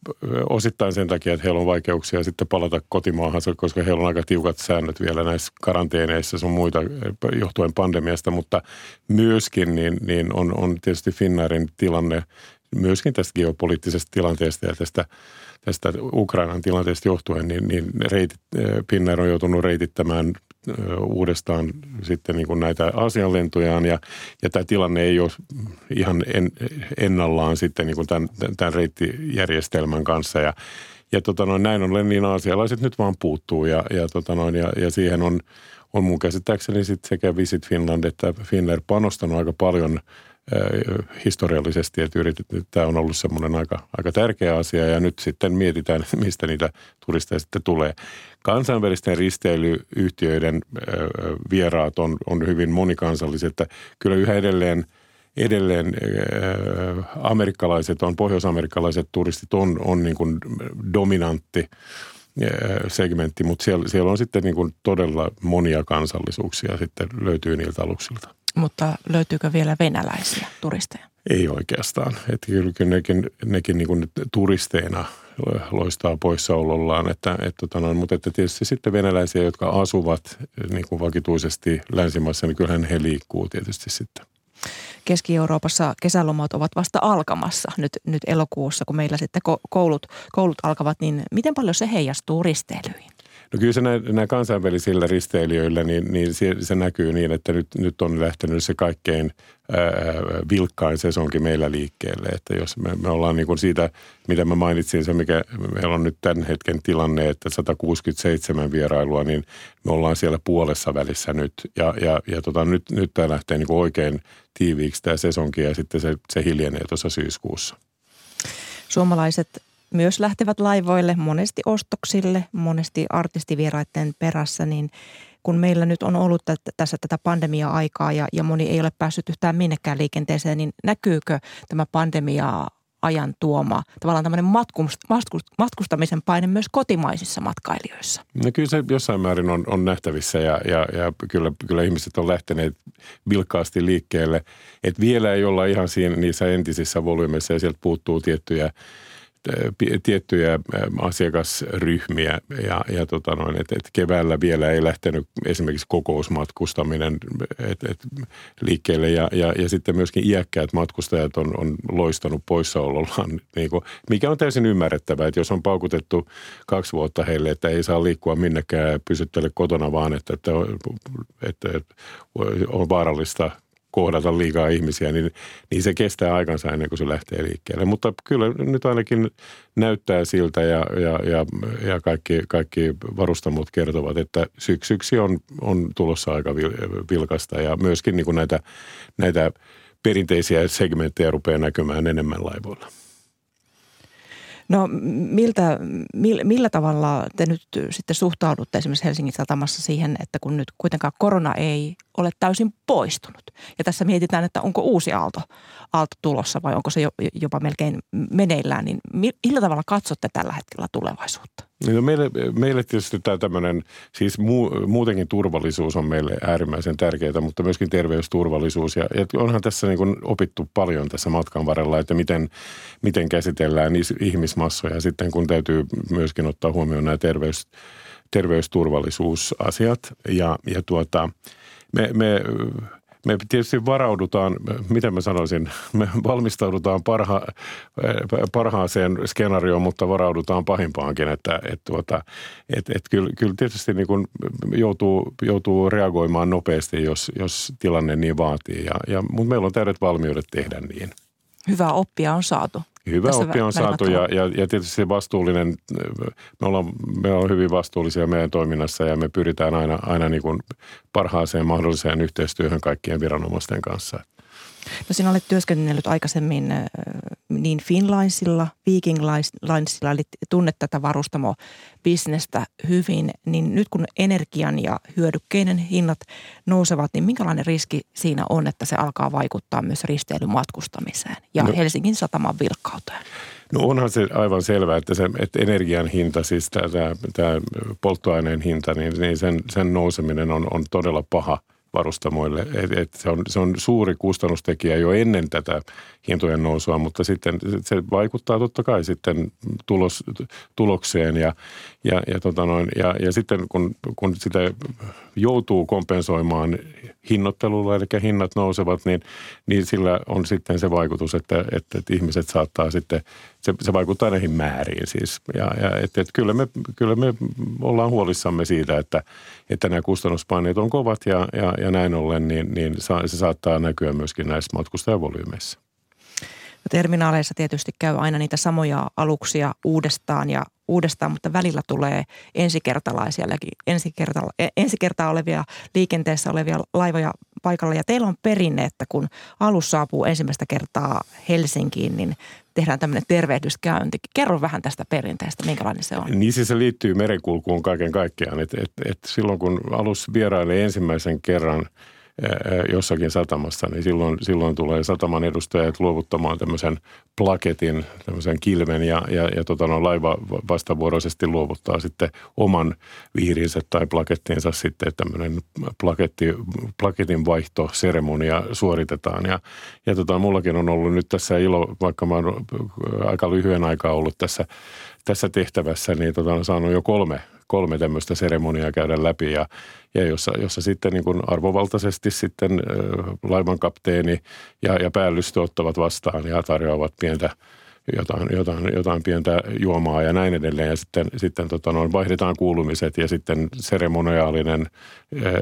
osittain sen takia, että heillä on vaikeuksia sitten palata kotimaahansa, koska heillä on aika tiukat säännöt vielä näissä karanteeneissa sun muita johtuen pandemiasta, mutta myöskin niin, niin on, on tietysti Finnairin tilanne myöskin tästä geopoliittisesta tilanteesta ja tästä, tästä Ukrainan tilanteesta johtuen, niin, niin reitit, Finnair on joutunut reitittämään uudestaan sitten niin kuin näitä asianlentojaan ja, ja tämä tilanne ei ole ihan en, ennallaan sitten niin kuin tämän, tämän reittijärjestelmän kanssa. Ja, ja tota noin, näin ollen niin aasialaiset nyt vaan puuttuu. Ja, ja, tota noin, ja, ja siihen on, on mun käsittääkseni sitten sekä Visit Finland että Finnair panostanut aika paljon historiallisesti, että yritetty, tämä on ollut semmoinen aika, aika tärkeä asia ja nyt sitten mietitään, mistä niitä turisteja sitten tulee. Kansainvälisten risteilyyhtiöiden vieraat on, on hyvin monikansalliset, että kyllä yhä edelleen – edelleen amerikkalaiset on, pohjoisamerikkalaiset turistit on, on niin kuin dominantti segmentti, mutta siellä, siellä on sitten niin kuin todella monia kansallisuuksia sitten löytyy niiltä aluksilta. Mutta löytyykö vielä venäläisiä turisteja? Ei oikeastaan. Että kyllä, kyllä nekin, nekin niin kuin turisteina loistaa poissaolollaan. Että, että, tota noin, mutta että tietysti sitten venäläisiä, jotka asuvat niin kuin vakituisesti länsimaissa, niin kyllähän he liikkuu tietysti sitten. Keski-Euroopassa kesälomat ovat vasta alkamassa nyt, nyt elokuussa, kun meillä sitten koulut, koulut alkavat, niin miten paljon se heijastuu risteilyihin? No kyllä se nämä kansainvälisillä risteilijöillä, niin, niin se, se näkyy niin, että nyt, nyt on lähtenyt se kaikkein ää, vilkkain sesonkin meillä liikkeelle. Että jos me, me ollaan niin kuin siitä, mitä mä mainitsin, se mikä meillä on nyt tämän hetken tilanne, että 167 vierailua, niin me ollaan siellä puolessa välissä nyt. Ja, ja, ja tota, nyt, nyt tämä lähtee niin kuin oikein tiiviiksi tämä sesonki ja sitten se, se hiljenee tuossa syyskuussa. Suomalaiset myös lähtevät laivoille, monesti ostoksille, monesti artistivieraiden perässä, niin kun meillä nyt on ollut tässä tätä pandemia-aikaa ja, ja moni ei ole päässyt yhtään minnekään liikenteeseen, niin näkyykö tämä pandemia ajan tuoma tavallaan tämmöinen matkustamisen paine myös kotimaisissa matkailijoissa? No kyllä se jossain määrin on, on nähtävissä ja, ja, ja kyllä, kyllä ihmiset on lähteneet vilkkaasti liikkeelle. Et vielä ei olla ihan siinä niissä entisissä volyymeissa ja sieltä puuttuu tiettyjä – tiettyjä asiakasryhmiä ja, ja tota noin, että et keväällä vielä ei lähtenyt esimerkiksi kokousmatkustaminen et, et liikkeelle ja, ja, ja sitten myöskin iäkkäät matkustajat on, on loistanut poissaolollaan, niin kuin, mikä on täysin ymmärrettävää, että jos on paukutettu kaksi vuotta heille, että ei saa liikkua minnekään ja pysyttele kotona vaan, että, että, että on vaarallista – kohdata liikaa ihmisiä, niin, niin se kestää aikansa ennen kuin se lähtee liikkeelle. Mutta kyllä nyt ainakin näyttää siltä ja, ja, ja, ja kaikki, kaikki varustamot kertovat, että syksyksi on, on tulossa aika vilkasta ja myöskin niin kuin näitä, näitä perinteisiä segmenttejä rupeaa näkymään enemmän laivoilla. No miltä, millä tavalla te nyt sitten suhtaudutte esimerkiksi Helsingin satamassa siihen, että kun nyt kuitenkaan korona ei ole täysin poistunut. Ja tässä mietitään, että onko uusi aalto, aalto tulossa vai onko se jopa melkein meneillään, niin millä tavalla katsotte tällä hetkellä tulevaisuutta? No meille, meille tietysti tämä tämmöinen, siis muu, muutenkin turvallisuus on meille äärimmäisen tärkeää, mutta myöskin terveysturvallisuus. Ja, ja onhan tässä niin kuin opittu paljon tässä matkan varrella, että miten, miten käsitellään ihmismassoja sitten, kun täytyy myöskin ottaa huomioon nämä terveys, terveysturvallisuusasiat. Ja, ja tuota, me, me me tietysti varaudutaan, miten mä sanoisin, me valmistaudutaan parha, parhaaseen skenaarioon, mutta varaudutaan pahimpaankin, että et, tuota, et, et kyllä, kyllä tietysti niin kuin joutuu, joutuu reagoimaan nopeasti, jos, jos tilanne niin vaatii, ja, ja, mutta meillä on täydet valmiudet tehdä niin. Hyvä oppia on saatu. Hyvä oppi on saatu ja, ja, ja tietysti se vastuullinen, me ollaan, me ollaan hyvin vastuullisia meidän toiminnassa ja me pyritään aina, aina niin kuin parhaaseen mahdolliseen yhteistyöhön kaikkien viranomaisten kanssa. No sinä olet työskennellyt aikaisemmin niin Finlinesilla, Viking Linesilla, eli tunnet tätä varustamobisnestä hyvin, niin nyt kun energian ja hyödykkeiden hinnat nousevat, niin minkälainen riski siinä on, että se alkaa vaikuttaa myös risteilymatkustamiseen ja no. Helsingin sataman vilkkauteen? No onhan se aivan selvää, että, se, että energian hinta, siis tämä, tämä polttoaineen hinta, niin, niin sen, sen nouseminen on, on todella paha – varustamoille. Et, et se, on, se on suuri kustannustekijä jo ennen tätä hintojen nousua, mutta sitten se vaikuttaa totta kai sitten tulos, tulokseen ja, ja, ja, tota noin, ja, ja sitten kun, kun sitä joutuu kompensoimaan hinnoittelulla, eli hinnat nousevat, niin, niin sillä on sitten se vaikutus, että, että, että ihmiset saattaa sitten, se, se vaikuttaa näihin määriin siis. Ja, ja että, että kyllä, me, kyllä me ollaan huolissamme siitä, että, että nämä kustannuspaineet on kovat ja, ja, ja näin ollen, niin, niin se saattaa näkyä myöskin näissä matkustajavolyymeissa. Terminaaleissa tietysti käy aina niitä samoja aluksia uudestaan ja uudestaan, mutta välillä tulee ensikertalaisia, ensikerta, ensikertaa olevia liikenteessä olevia laivoja paikalla. Ja teillä on perinne, että kun alus saapuu ensimmäistä kertaa Helsinkiin, niin tehdään tämmöinen tervehdyskäynti. Kerro vähän tästä perinteestä, minkälainen se on. Niin siis se liittyy merenkulkuun kaiken kaikkiaan. Et, et, et silloin kun alus vierailee ensimmäisen kerran – jossakin satamassa, niin silloin, silloin tulee sataman edustajat luovuttamaan tämmöisen plaketin, tämmöisen kilven ja, ja, ja tota, no, laiva vastavuoroisesti luovuttaa sitten oman viirinsä tai plakettiinsa sitten tämmöinen plaketti, plaketin vaihtoseremonia suoritetaan. Ja, ja tota, mullakin on ollut nyt tässä ilo, vaikka mä oon aika lyhyen aikaa ollut tässä, tässä tehtävässä, niin tota, on saanut jo kolme kolme tämmöistä seremoniaa käydä läpi ja, ja jossa, jossa sitten niin kuin arvovaltaisesti sitten laivan kapteeni ja, ja päällystö ottavat vastaan ja tarjoavat pientä jotain, jotain, jotain pientä juomaa ja näin edelleen. Ja sitten, sitten tota noin, vaihdetaan kuulumiset ja sitten seremoniaalinen ää,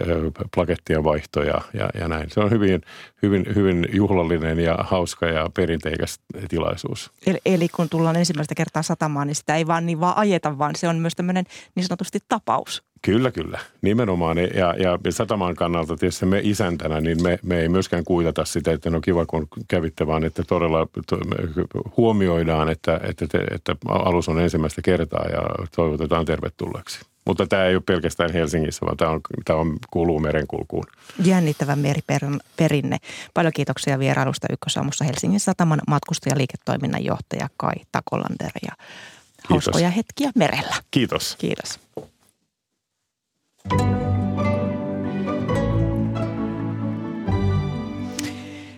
plakettien vaihto ja, ja, ja, näin. Se on hyvin, hyvin, hyvin juhlallinen ja hauska ja perinteikäs tilaisuus. Eli, eli kun tullaan ensimmäistä kertaa satamaan, niin sitä ei vaan niin vaan ajeta, vaan se on myös tämmöinen niin sanotusti tapaus. Kyllä, kyllä. Nimenomaan. Ja, ja sataman kannalta tietysti me isäntänä, niin me, me ei myöskään kuitata sitä, että no kiva kun kävitte, vaan että todella huomioidaan, että, että, te, että alus on ensimmäistä kertaa ja toivotetaan tervetulleeksi. Mutta tämä ei ole pelkästään Helsingissä, vaan tämä, on, tämä on, kuuluu merenkulkuun. Jännittävä meriperinne. Paljon kiitoksia vierailusta Ykkösaamussa Helsingin sataman matkustajaliiketoiminnan johtaja Kai Takolander ja hauskoja Kiitos. hetkiä merellä. Kiitos. Kiitos.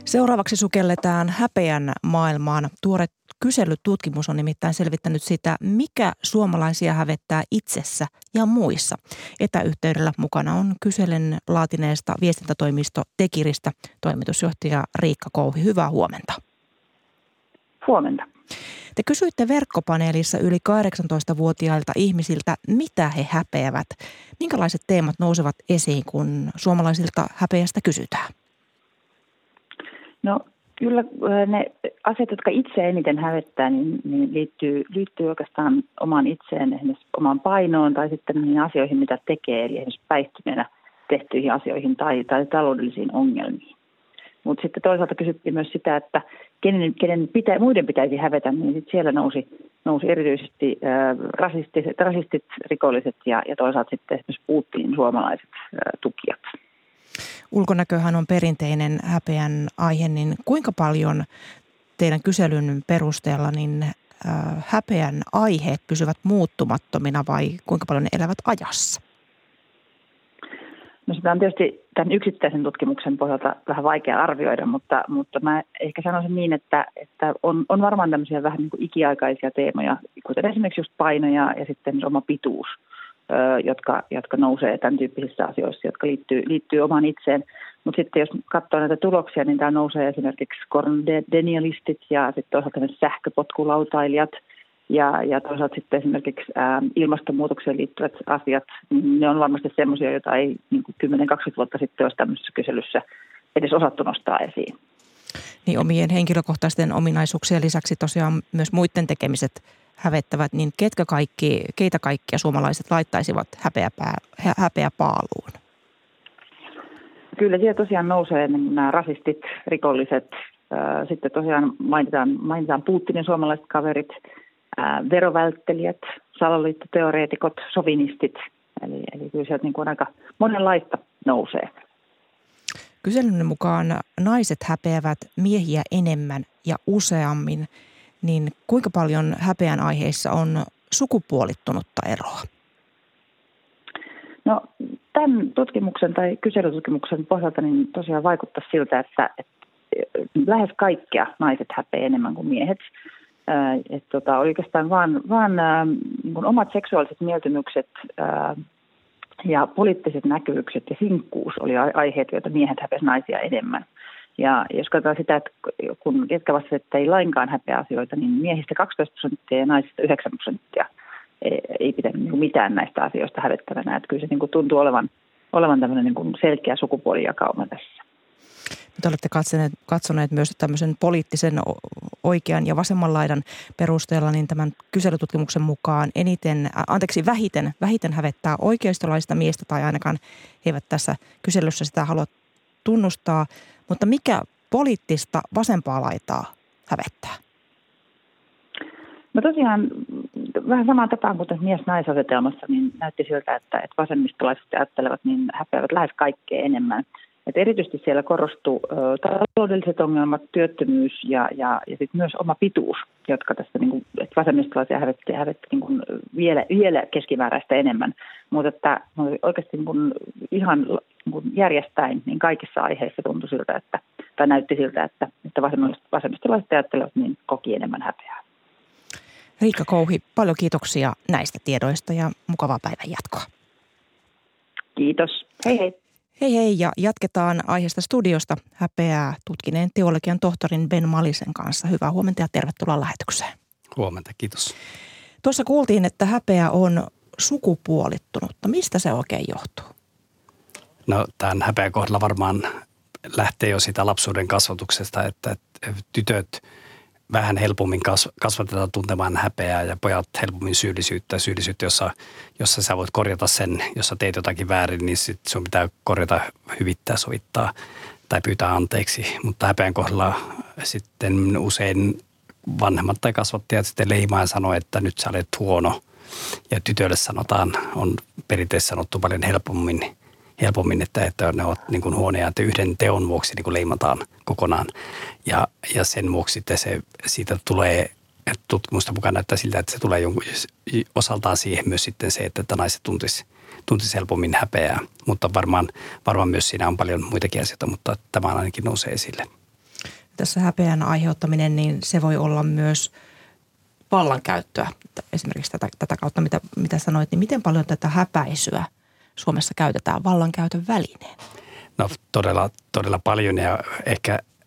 Seuraavaksi sukelletaan häpeän maailmaan. Tuore kyselytutkimus on nimittäin selvittänyt sitä, mikä suomalaisia hävettää itsessä ja muissa. Etäyhteydellä mukana on kyselen laatineesta viestintätoimisto Tekiristä toimitusjohtaja Riikka Kouhi. Hyvää huomenta. Huomenta. Te kysyitte verkkopaneelissa yli 18-vuotiailta ihmisiltä, mitä he häpeävät. Minkälaiset teemat nousevat esiin, kun suomalaisilta häpeästä kysytään? No kyllä ne asiat, jotka itse eniten hävettää, niin, niin liittyy, liittyy oikeastaan omaan itseen, esimerkiksi omaan painoon tai sitten niihin asioihin, mitä tekee, eli esimerkiksi päihtyneenä tehtyihin asioihin tai, tai taloudellisiin ongelmiin. Mutta sitten toisaalta kysyttiin myös sitä, että kenen, kenen pitä, muiden pitäisi hävetä, niin sit siellä nousi, nousi erityisesti äh, rasistit, rasistit, rikolliset ja, ja toisaalta sitten esimerkiksi Putin suomalaiset äh, tukijat. Ulkonäköhän on perinteinen häpeän aihe, niin kuinka paljon teidän kyselyn perusteella niin häpeän aiheet pysyvät muuttumattomina vai kuinka paljon ne elävät ajassa? No sitä on tietysti tämän yksittäisen tutkimuksen pohjalta vähän vaikea arvioida, mutta, mutta mä ehkä sanoisin niin, että, että on, on varmaan tämmöisiä vähän niin kuin ikiaikaisia teemoja, kuten esimerkiksi just paino ja, ja sitten oma pituus, jotka, jotka nousee tämän tyyppisissä asioissa, jotka liittyy, liittyy omaan itseen. Mutta sitten jos katsoo näitä tuloksia, niin tämä nousee esimerkiksi korndenialistit ja sitten toisaalta sähköpotkulautailijat – ja, ja toisaalta sitten esimerkiksi ää, ilmastonmuutokseen liittyvät asiat, niin ne on varmasti sellaisia, joita ei niin 10-20 vuotta sitten olisi tämmöisessä kyselyssä edes osattu nostaa esiin. Niin omien henkilökohtaisten ominaisuuksien lisäksi tosiaan myös muiden tekemiset hävettävät, niin ketkä kaikki, keitä kaikkia suomalaiset laittaisivat häpeä, häpeä paaluun? Kyllä siellä tosiaan nousee niin nämä rasistit, rikolliset, sitten tosiaan mainitaan, mainitaan Putinin suomalaiset kaverit – verovälttelijät, salaliittoteoreetikot, sovinistit. Eli, eli kyllä sieltä niin kuin aika monenlaista nousee. Kyselyn mukaan naiset häpeävät miehiä enemmän ja useammin, niin kuinka paljon häpeän aiheissa on sukupuolittunutta eroa? No tämän tutkimuksen tai kyselytutkimuksen pohjalta niin tosiaan vaikuttaa siltä, että, että lähes kaikkea naiset häpeä enemmän kuin miehet – että tota, oikeastaan vaan, vaan niin omat seksuaaliset mieltymykset ja poliittiset näkyvykset ja sinkkuus oli aiheet, joita miehet häpesivät naisia enemmän. Ja jos katsotaan sitä, että kun ketkä että ei lainkaan häpeä asioita, niin miehistä 12 prosenttia ja naisista 9 prosenttia ei pitänyt niin mitään näistä asioista hävettävänä. Että kyllä se niin kuin tuntuu olevan, olevan tämmöinen niin kuin selkeä sukupuolijakauma tässä. Te olette katsoneet, katsoneet myös tämmöisen poliittisen oikean ja vasemman laidan perusteella, niin tämän kyselytutkimuksen mukaan eniten, anteeksi vähiten, vähiten hävettää oikeistolaista miestä tai ainakaan he eivät tässä kyselyssä sitä halua tunnustaa. Mutta mikä poliittista vasempaa laitaa hävettää? No tosiaan vähän samaan tapaan kuin tässä mies-naisasetelmassa, niin näytti siltä, että, että vasemmistolaiset ajattelevat, niin häpeävät lähes kaikkea enemmän. Et erityisesti siellä korostuu ö, taloudelliset ongelmat, työttömyys ja, ja, ja sit myös oma pituus, jotka tässä niin kuin, että vasemmistolaisia hävetti, hävetti niin kuin vielä, vielä keskimääräistä enemmän. Mutta että oikeasti niin kuin ihan niin kuin järjestäin, niin kaikissa aiheissa tuntui siltä, että, tai näytti siltä, että, että vasemmistolaiset ajattelevat niin koki enemmän häpeää. Riikka Kouhi, paljon kiitoksia näistä tiedoista ja mukavaa päivän jatkoa. Kiitos. Hei hei. Hei hei ja jatketaan aiheesta studiosta häpeää tutkineen teologian tohtorin Ben Malisen kanssa. Hyvää huomenta ja tervetuloa lähetykseen. Huomenta, kiitos. Tuossa kuultiin, että häpeä on sukupuolittunutta. Mistä se oikein johtuu? No tämän häpeän kohdalla varmaan lähtee jo sitä lapsuuden kasvatuksesta, että tytöt – vähän helpommin kasvatetaan tuntemaan häpeää ja pojat helpommin syyllisyyttä. Syyllisyyttä, jossa, jossa sä voit korjata sen, jos sä teet jotakin väärin, niin sit sun pitää korjata, hyvittää, sovittaa tai pyytää anteeksi. Mutta häpeän kohdalla sitten usein vanhemmat tai kasvattajat sitten leimaa ja sanoo, että nyt sä olet huono. Ja tytölle sanotaan, on perinteisesti sanottu paljon helpommin – helpommin, että, että ne ovat niin kuin huoneja, että yhden teon vuoksi niin kuin leimataan kokonaan. Ja, ja sen vuoksi sitten se, siitä tulee tutkimusta mukaan näyttää siltä, että se tulee jonkun, osaltaan siihen myös sitten se, että, että naiset tuntisi, tuntisi helpommin häpeää. Mutta varmaan, varmaan myös siinä on paljon muitakin asioita, mutta tämä ainakin nousee esille. Tässä häpeän aiheuttaminen, niin se voi olla myös vallankäyttöä. Esimerkiksi tätä, tätä kautta, mitä, mitä sanoit, niin miten paljon tätä häpäisyä – Suomessa käytetään vallankäytön välineen? No todella, todella paljon ja ehkä eh,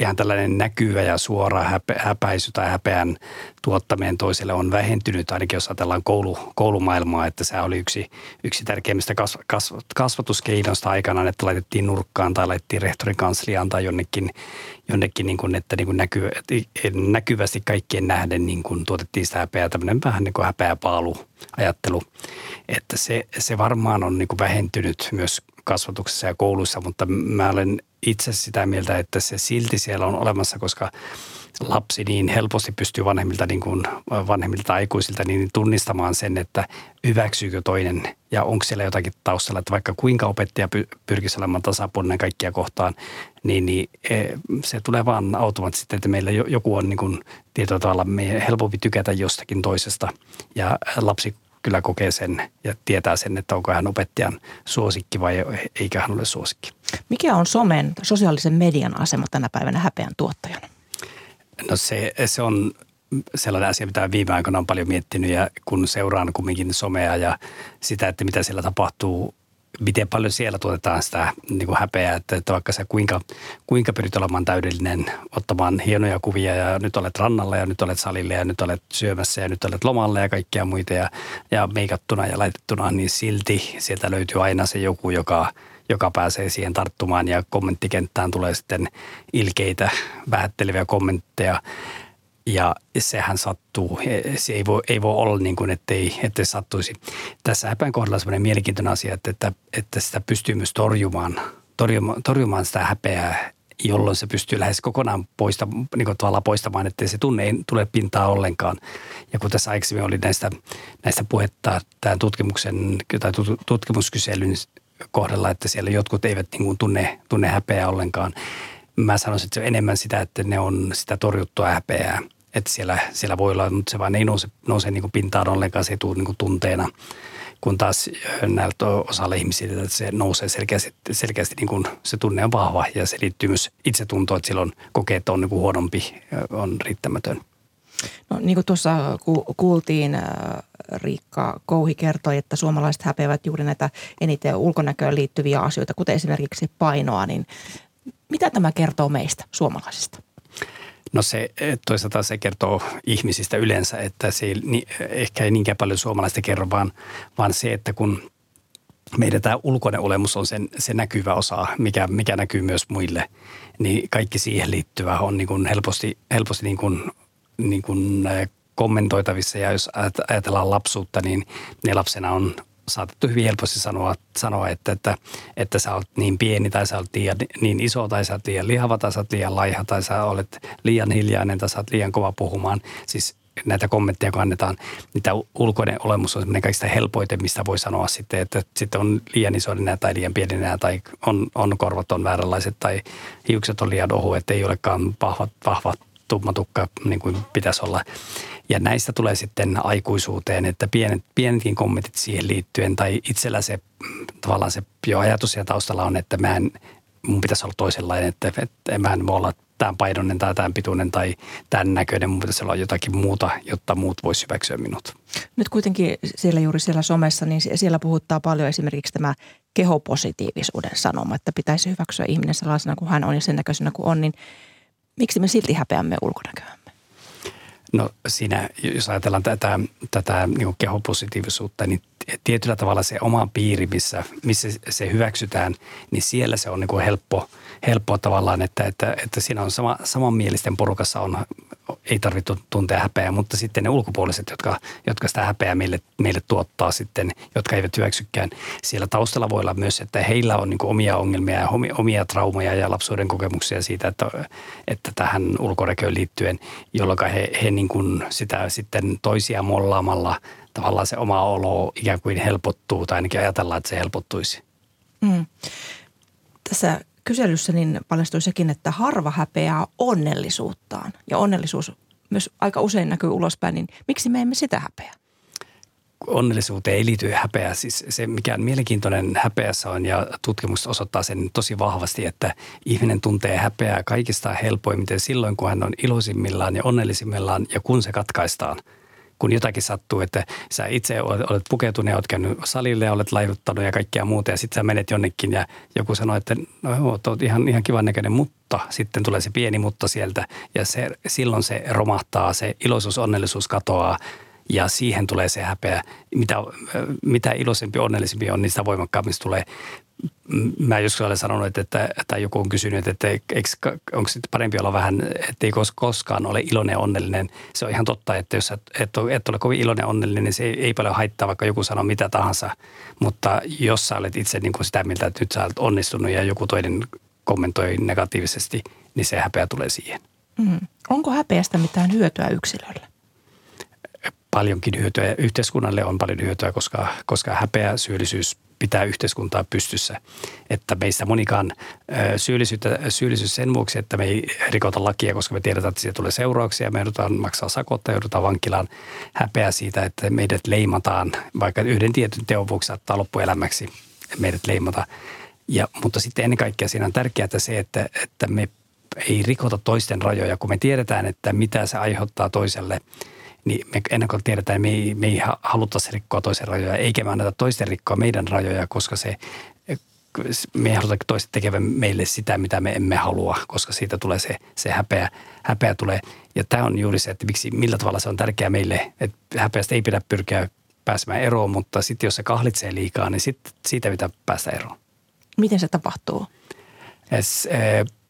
ihan tällainen näkyvä ja suora häpäisy tai häpeän tuottaminen toiselle on vähentynyt, ainakin jos ajatellaan koulu, koulumaailmaa, että se oli yksi, yksi tärkeimmistä kasv, kasv, kasvatuskeinoista aikanaan, että laitettiin nurkkaan tai laitettiin rehtorin kansliaan tai jonnekin, jonnekin niin kuin, että niin kuin näky, näkyvästi kaikkien nähden niin kuin tuotettiin sitä häpeää, tämmöinen vähän niin kuin häpeäpaalu ajattelu, että se, se varmaan on niin kuin vähentynyt myös kasvatuksessa ja kouluissa, mutta mä olen itse sitä mieltä, että se silti siellä on olemassa, koska lapsi niin helposti pystyy vanhemmilta, niin kuin vanhemmilta aikuisilta niin tunnistamaan sen, että hyväksyykö toinen ja onko siellä jotakin taustalla, että vaikka kuinka opettaja pyrkisi olemaan tasapuolinen kaikkia kohtaan, niin, niin e, se tulee vaan automaattisesti, että meillä joku on niin kuin tietyllä tavalla helpompi tykätä jostakin toisesta ja lapsi kyllä kokee sen ja tietää sen, että onko hän opettajan suosikki vai eikä hän ole suosikki. Mikä on somen, sosiaalisen median asema tänä päivänä häpeän tuottajana? No se, se on sellainen asia, mitä viime aikoina on paljon miettinyt ja kun seuraan kumminkin somea ja sitä, että mitä siellä tapahtuu miten paljon siellä tuotetaan sitä niin kuin häpeää, että, että vaikka sä kuinka, kuinka pyrit olemaan täydellinen, ottamaan hienoja kuvia ja nyt olet rannalla ja nyt olet salille ja nyt olet syömässä ja nyt olet lomalla ja kaikkia muita ja, ja meikattuna ja laitettuna, niin silti sieltä löytyy aina se joku, joka, joka pääsee siihen tarttumaan ja kommenttikenttään tulee sitten ilkeitä, vähätteleviä kommentteja ja sehän sattuu. Se ei voi, ei voi olla niin kuin, ettei, ettei sattuisi. Tässä häpän kohdalla on sellainen mielenkiintoinen asia, että, että, että sitä pystyy myös torjumaan, torjumaan, torjumaan sitä häpeää, jolloin se pystyy lähes kokonaan poista, niin poistamaan, ettei se tunne ei tule pintaa ollenkaan. Ja kun tässä aikaisemmin oli näistä, näistä puhetta tämän tutkimuksen tai tutkimuskyselyn kohdalla, että siellä jotkut eivät niin kuin tunne, tunne häpeää ollenkaan. Mä sanoisin, että se on enemmän sitä, että ne on sitä torjuttua häpeää – että siellä, siellä voi olla, mutta se vaan ei nouse, nouse niin kuin pintaan ollenkaan, se ei tule niin kuin tunteena. Kun taas näiltä osalla ihmisillä että se nousee selkeästi, selkeästi niin kuin se tunne on vahva ja se liittyy myös itsetuntoon, että silloin kokee, että on niin kuin huonompi, on riittämätön. No niin kuin tuossa kuultiin, Riikka Kouhi kertoi, että suomalaiset häpeävät juuri näitä eniten ulkonäköön liittyviä asioita, kuten esimerkiksi painoa, niin mitä tämä kertoo meistä suomalaisista? No se toisaalta se kertoo ihmisistä yleensä, että se ei, ehkä ei niinkään paljon suomalaista kerro, vaan, vaan se, että kun meidän tämä ulkoinen olemus on sen, se näkyvä osa, mikä, mikä näkyy myös muille, niin kaikki siihen liittyvä on niin kuin helposti, helposti niin kuin, niin kuin kommentoitavissa. Ja jos ajatellaan lapsuutta, niin ne lapsena on saatettu hyvin helposti sanoa, sanoa että, että, että sä olet niin pieni tai sä olet liian, niin iso tai sä olet liian lihava tai sä olet liian laiha tai sä olet liian hiljainen tai sä olet liian kova puhumaan. Siis näitä kommentteja, kun annetaan, niin tämä ulkoinen olemus on semmoinen kaikista helpoiten, mistä voi sanoa sitten, että sitten on liian iso nenä tai liian pieni nenä tai on, on korvat on vääränlaiset tai hiukset on liian että ei olekaan vahvat, vahvat tumma tukka niin kuin pitäisi olla. Ja näistä tulee sitten aikuisuuteen, että pienet, pienetkin kommentit siihen liittyen tai itsellä se tavallaan se jo ajatus ja taustalla on, että mä en, mun pitäisi olla toisenlainen, että, että mä en voi olla tämän painoinen tai tämän pituinen tai tämän näköinen, mun pitäisi olla jotakin muuta, jotta muut voisi hyväksyä minut. Nyt kuitenkin siellä juuri siellä somessa, niin siellä puhuttaa paljon esimerkiksi tämä kehopositiivisuuden sanoma, että pitäisi hyväksyä ihminen sellaisena kuin hän on ja sen näköisenä kuin on, niin miksi me silti häpeämme ulkonäköämme? No siinä, jos ajatellaan tätä, tätä niin kehopositiivisuutta, niin tietyllä tavalla se oma piiri, missä, missä se hyväksytään, niin siellä se on niin kuin helppo, helppo tavallaan, että, että, että siinä on sama, samanmielisten porukassa on, ei tarvitse tuntea häpeää, mutta sitten ne ulkopuoliset, jotka, jotka sitä häpeää meille, meille tuottaa sitten, jotka eivät hyväksykään. Siellä taustalla voi olla myös, että heillä on niin omia ongelmia ja omia traumoja ja lapsuuden kokemuksia siitä, että, että tähän ulkonäköön liittyen, jolloin he, he niin kuin sitä sitten toisia mollaamalla tavallaan se oma olo ikään kuin helpottuu tai ainakin ajatellaan, että se helpottuisi. Mm. Tässä kyselyssä niin paljastui sekin, että harva häpeää onnellisuuttaan ja onnellisuus myös aika usein näkyy ulospäin, niin miksi me emme sitä häpeä? onnellisuuteen ei liity häpeä. Siis se, mikä on mielenkiintoinen häpeässä on, ja tutkimus osoittaa sen tosi vahvasti, että ihminen tuntee häpeää kaikista helpoimmin silloin, kun hän on iloisimmillaan ja onnellisimmillaan ja kun se katkaistaan – kun jotakin sattuu, että sä itse olet pukeutunut ja olet käynyt salille ja olet laivuttanut ja kaikkea muuta ja sitten sä menet jonnekin ja joku sanoo, että no oot ihan, ihan kivan näköinen, mutta sitten tulee se pieni mutta sieltä ja se, silloin se romahtaa, se iloisuus, onnellisuus katoaa ja siihen tulee se häpeä. Mitä, mitä iloisempi, onnellisempi on, niin sitä voimakkaammin tulee mä joskus olen sanonut, että, että, tai joku on kysynyt, että onko sitten parempi olla vähän, että ei koskaan ole iloinen ja onnellinen. Se on ihan totta, että jos et, et ole kovin iloinen ja onnellinen, niin se ei, ei paljon haittaa, vaikka joku sanoo mitä tahansa. Mutta jos sä olet itse niin kuin sitä mieltä, että nyt sä olet onnistunut ja joku toinen kommentoi negatiivisesti, niin se häpeä tulee siihen. Mm. Onko häpeästä mitään hyötyä yksilölle? Paljonkin hyötyä. Yhteiskunnalle on paljon hyötyä, koska, koska häpeä, syyllisyys – pitää yhteiskuntaa pystyssä. Että meistä monikaan syyllisyys sen vuoksi, että me ei rikota lakia, koska me tiedetään, että siitä tulee seurauksia. Me joudutaan maksaa sakottaa, joudutaan vankilaan häpeä siitä, että meidät leimataan, vaikka yhden tietyn teon vuoksi saattaa loppuelämäksi meidät leimata. Ja, mutta sitten ennen kaikkea siinä on tärkeää se, että, että me ei rikota toisten rajoja, kun me tiedetään, että mitä se aiheuttaa toiselle – niin me ennen kuin tiedetään, että me ei, me ei haluta rikkoa toisen rajoja, eikä me anneta toisten rikkoa meidän rajoja, koska se, me ei haluta toiset tekevän meille sitä, mitä me emme halua, koska siitä tulee se, se häpeä, häpeä tulee. Ja tämä on juuri se, että miksi, millä tavalla se on tärkeää meille, että häpeästä ei pidä pyrkiä pääsemään eroon, mutta sitten jos se kahlitsee liikaa, niin sit, siitä pitää päästä eroon. Miten se tapahtuu? Es,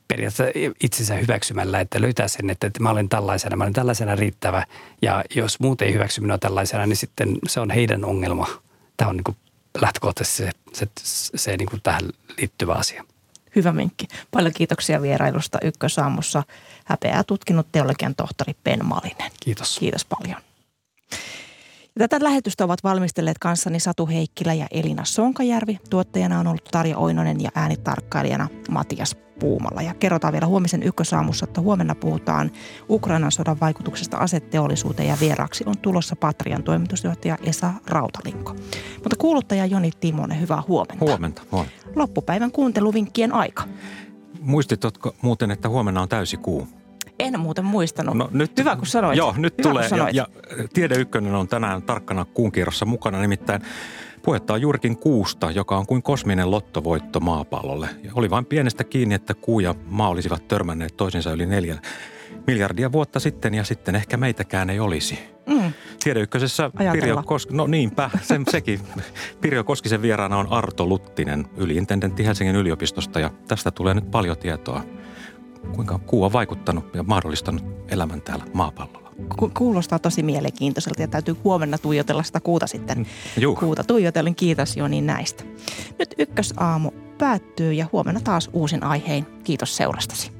periaatteessa itsensä hyväksymällä, että löytää sen, että, että mä olen tällaisena, mä olen tällaisena riittävä. Ja jos muut ei hyväksy minua tällaisena, niin sitten se on heidän ongelma. Tämä on niin kuin lähtökohtaisesti se, se, se niin kuin tähän liittyvä asia. Hyvä minkki. Paljon kiitoksia vierailusta Ykkösaamussa. Häpeää tutkinut teologian tohtori Ben Malinen. Kiitos. Kiitos paljon. Tätä lähetystä ovat valmistelleet kanssani Satu Heikkilä ja Elina Sonkajärvi. Tuottajana on ollut Tarja Oinonen ja äänitarkkailijana Matias Puumalla. Ja kerrotaan vielä huomisen ykkösaamussa, että huomenna puhutaan Ukrainan sodan vaikutuksesta asetteollisuuteen ja vieraaksi on tulossa Patrian toimitusjohtaja Esa Rautalinko. Mutta kuuluttaja Joni Timonen, hyvää huomenta. Huomenta, huomenta. Loppupäivän kuunteluvinkkien aika. Muistitko muuten, että huomenna on täysi kuu? En muuten muistanut. No, nyt, Hyvä kun sanoit. Joo, nyt Hyvä, tulee. Ja, ja Tiede Ykkönen on tänään tarkkana kuun kierrossa mukana. Nimittäin puhetta on juurikin kuusta, joka on kuin kosminen lottovoitto maapallolle. Ja oli vain pienestä kiinni, että kuu ja maa olisivat törmänneet toisensa yli neljä miljardia vuotta sitten ja sitten ehkä meitäkään ei olisi. Mm. Tiede Ykkösessä Ajatella. Pirjo Koski, no niinpä, se, sekin. Pirjo Koskisen vieraana on Arto Luttinen, yliintendentti Helsingin yliopistosta ja tästä tulee nyt paljon tietoa, kuinka kuu on vaikuttanut ja mahdollistanut elämän täällä maapallolla. Ku- Kuulostaa tosi mielenkiintoiselta ja täytyy huomenna tuijotella sitä kuuta sitten. Juu. Kuuta tuijotellen. Kiitos Joni näistä. Nyt ykkösaamu päättyy ja huomenna taas uusin aihein. Kiitos seurastasi.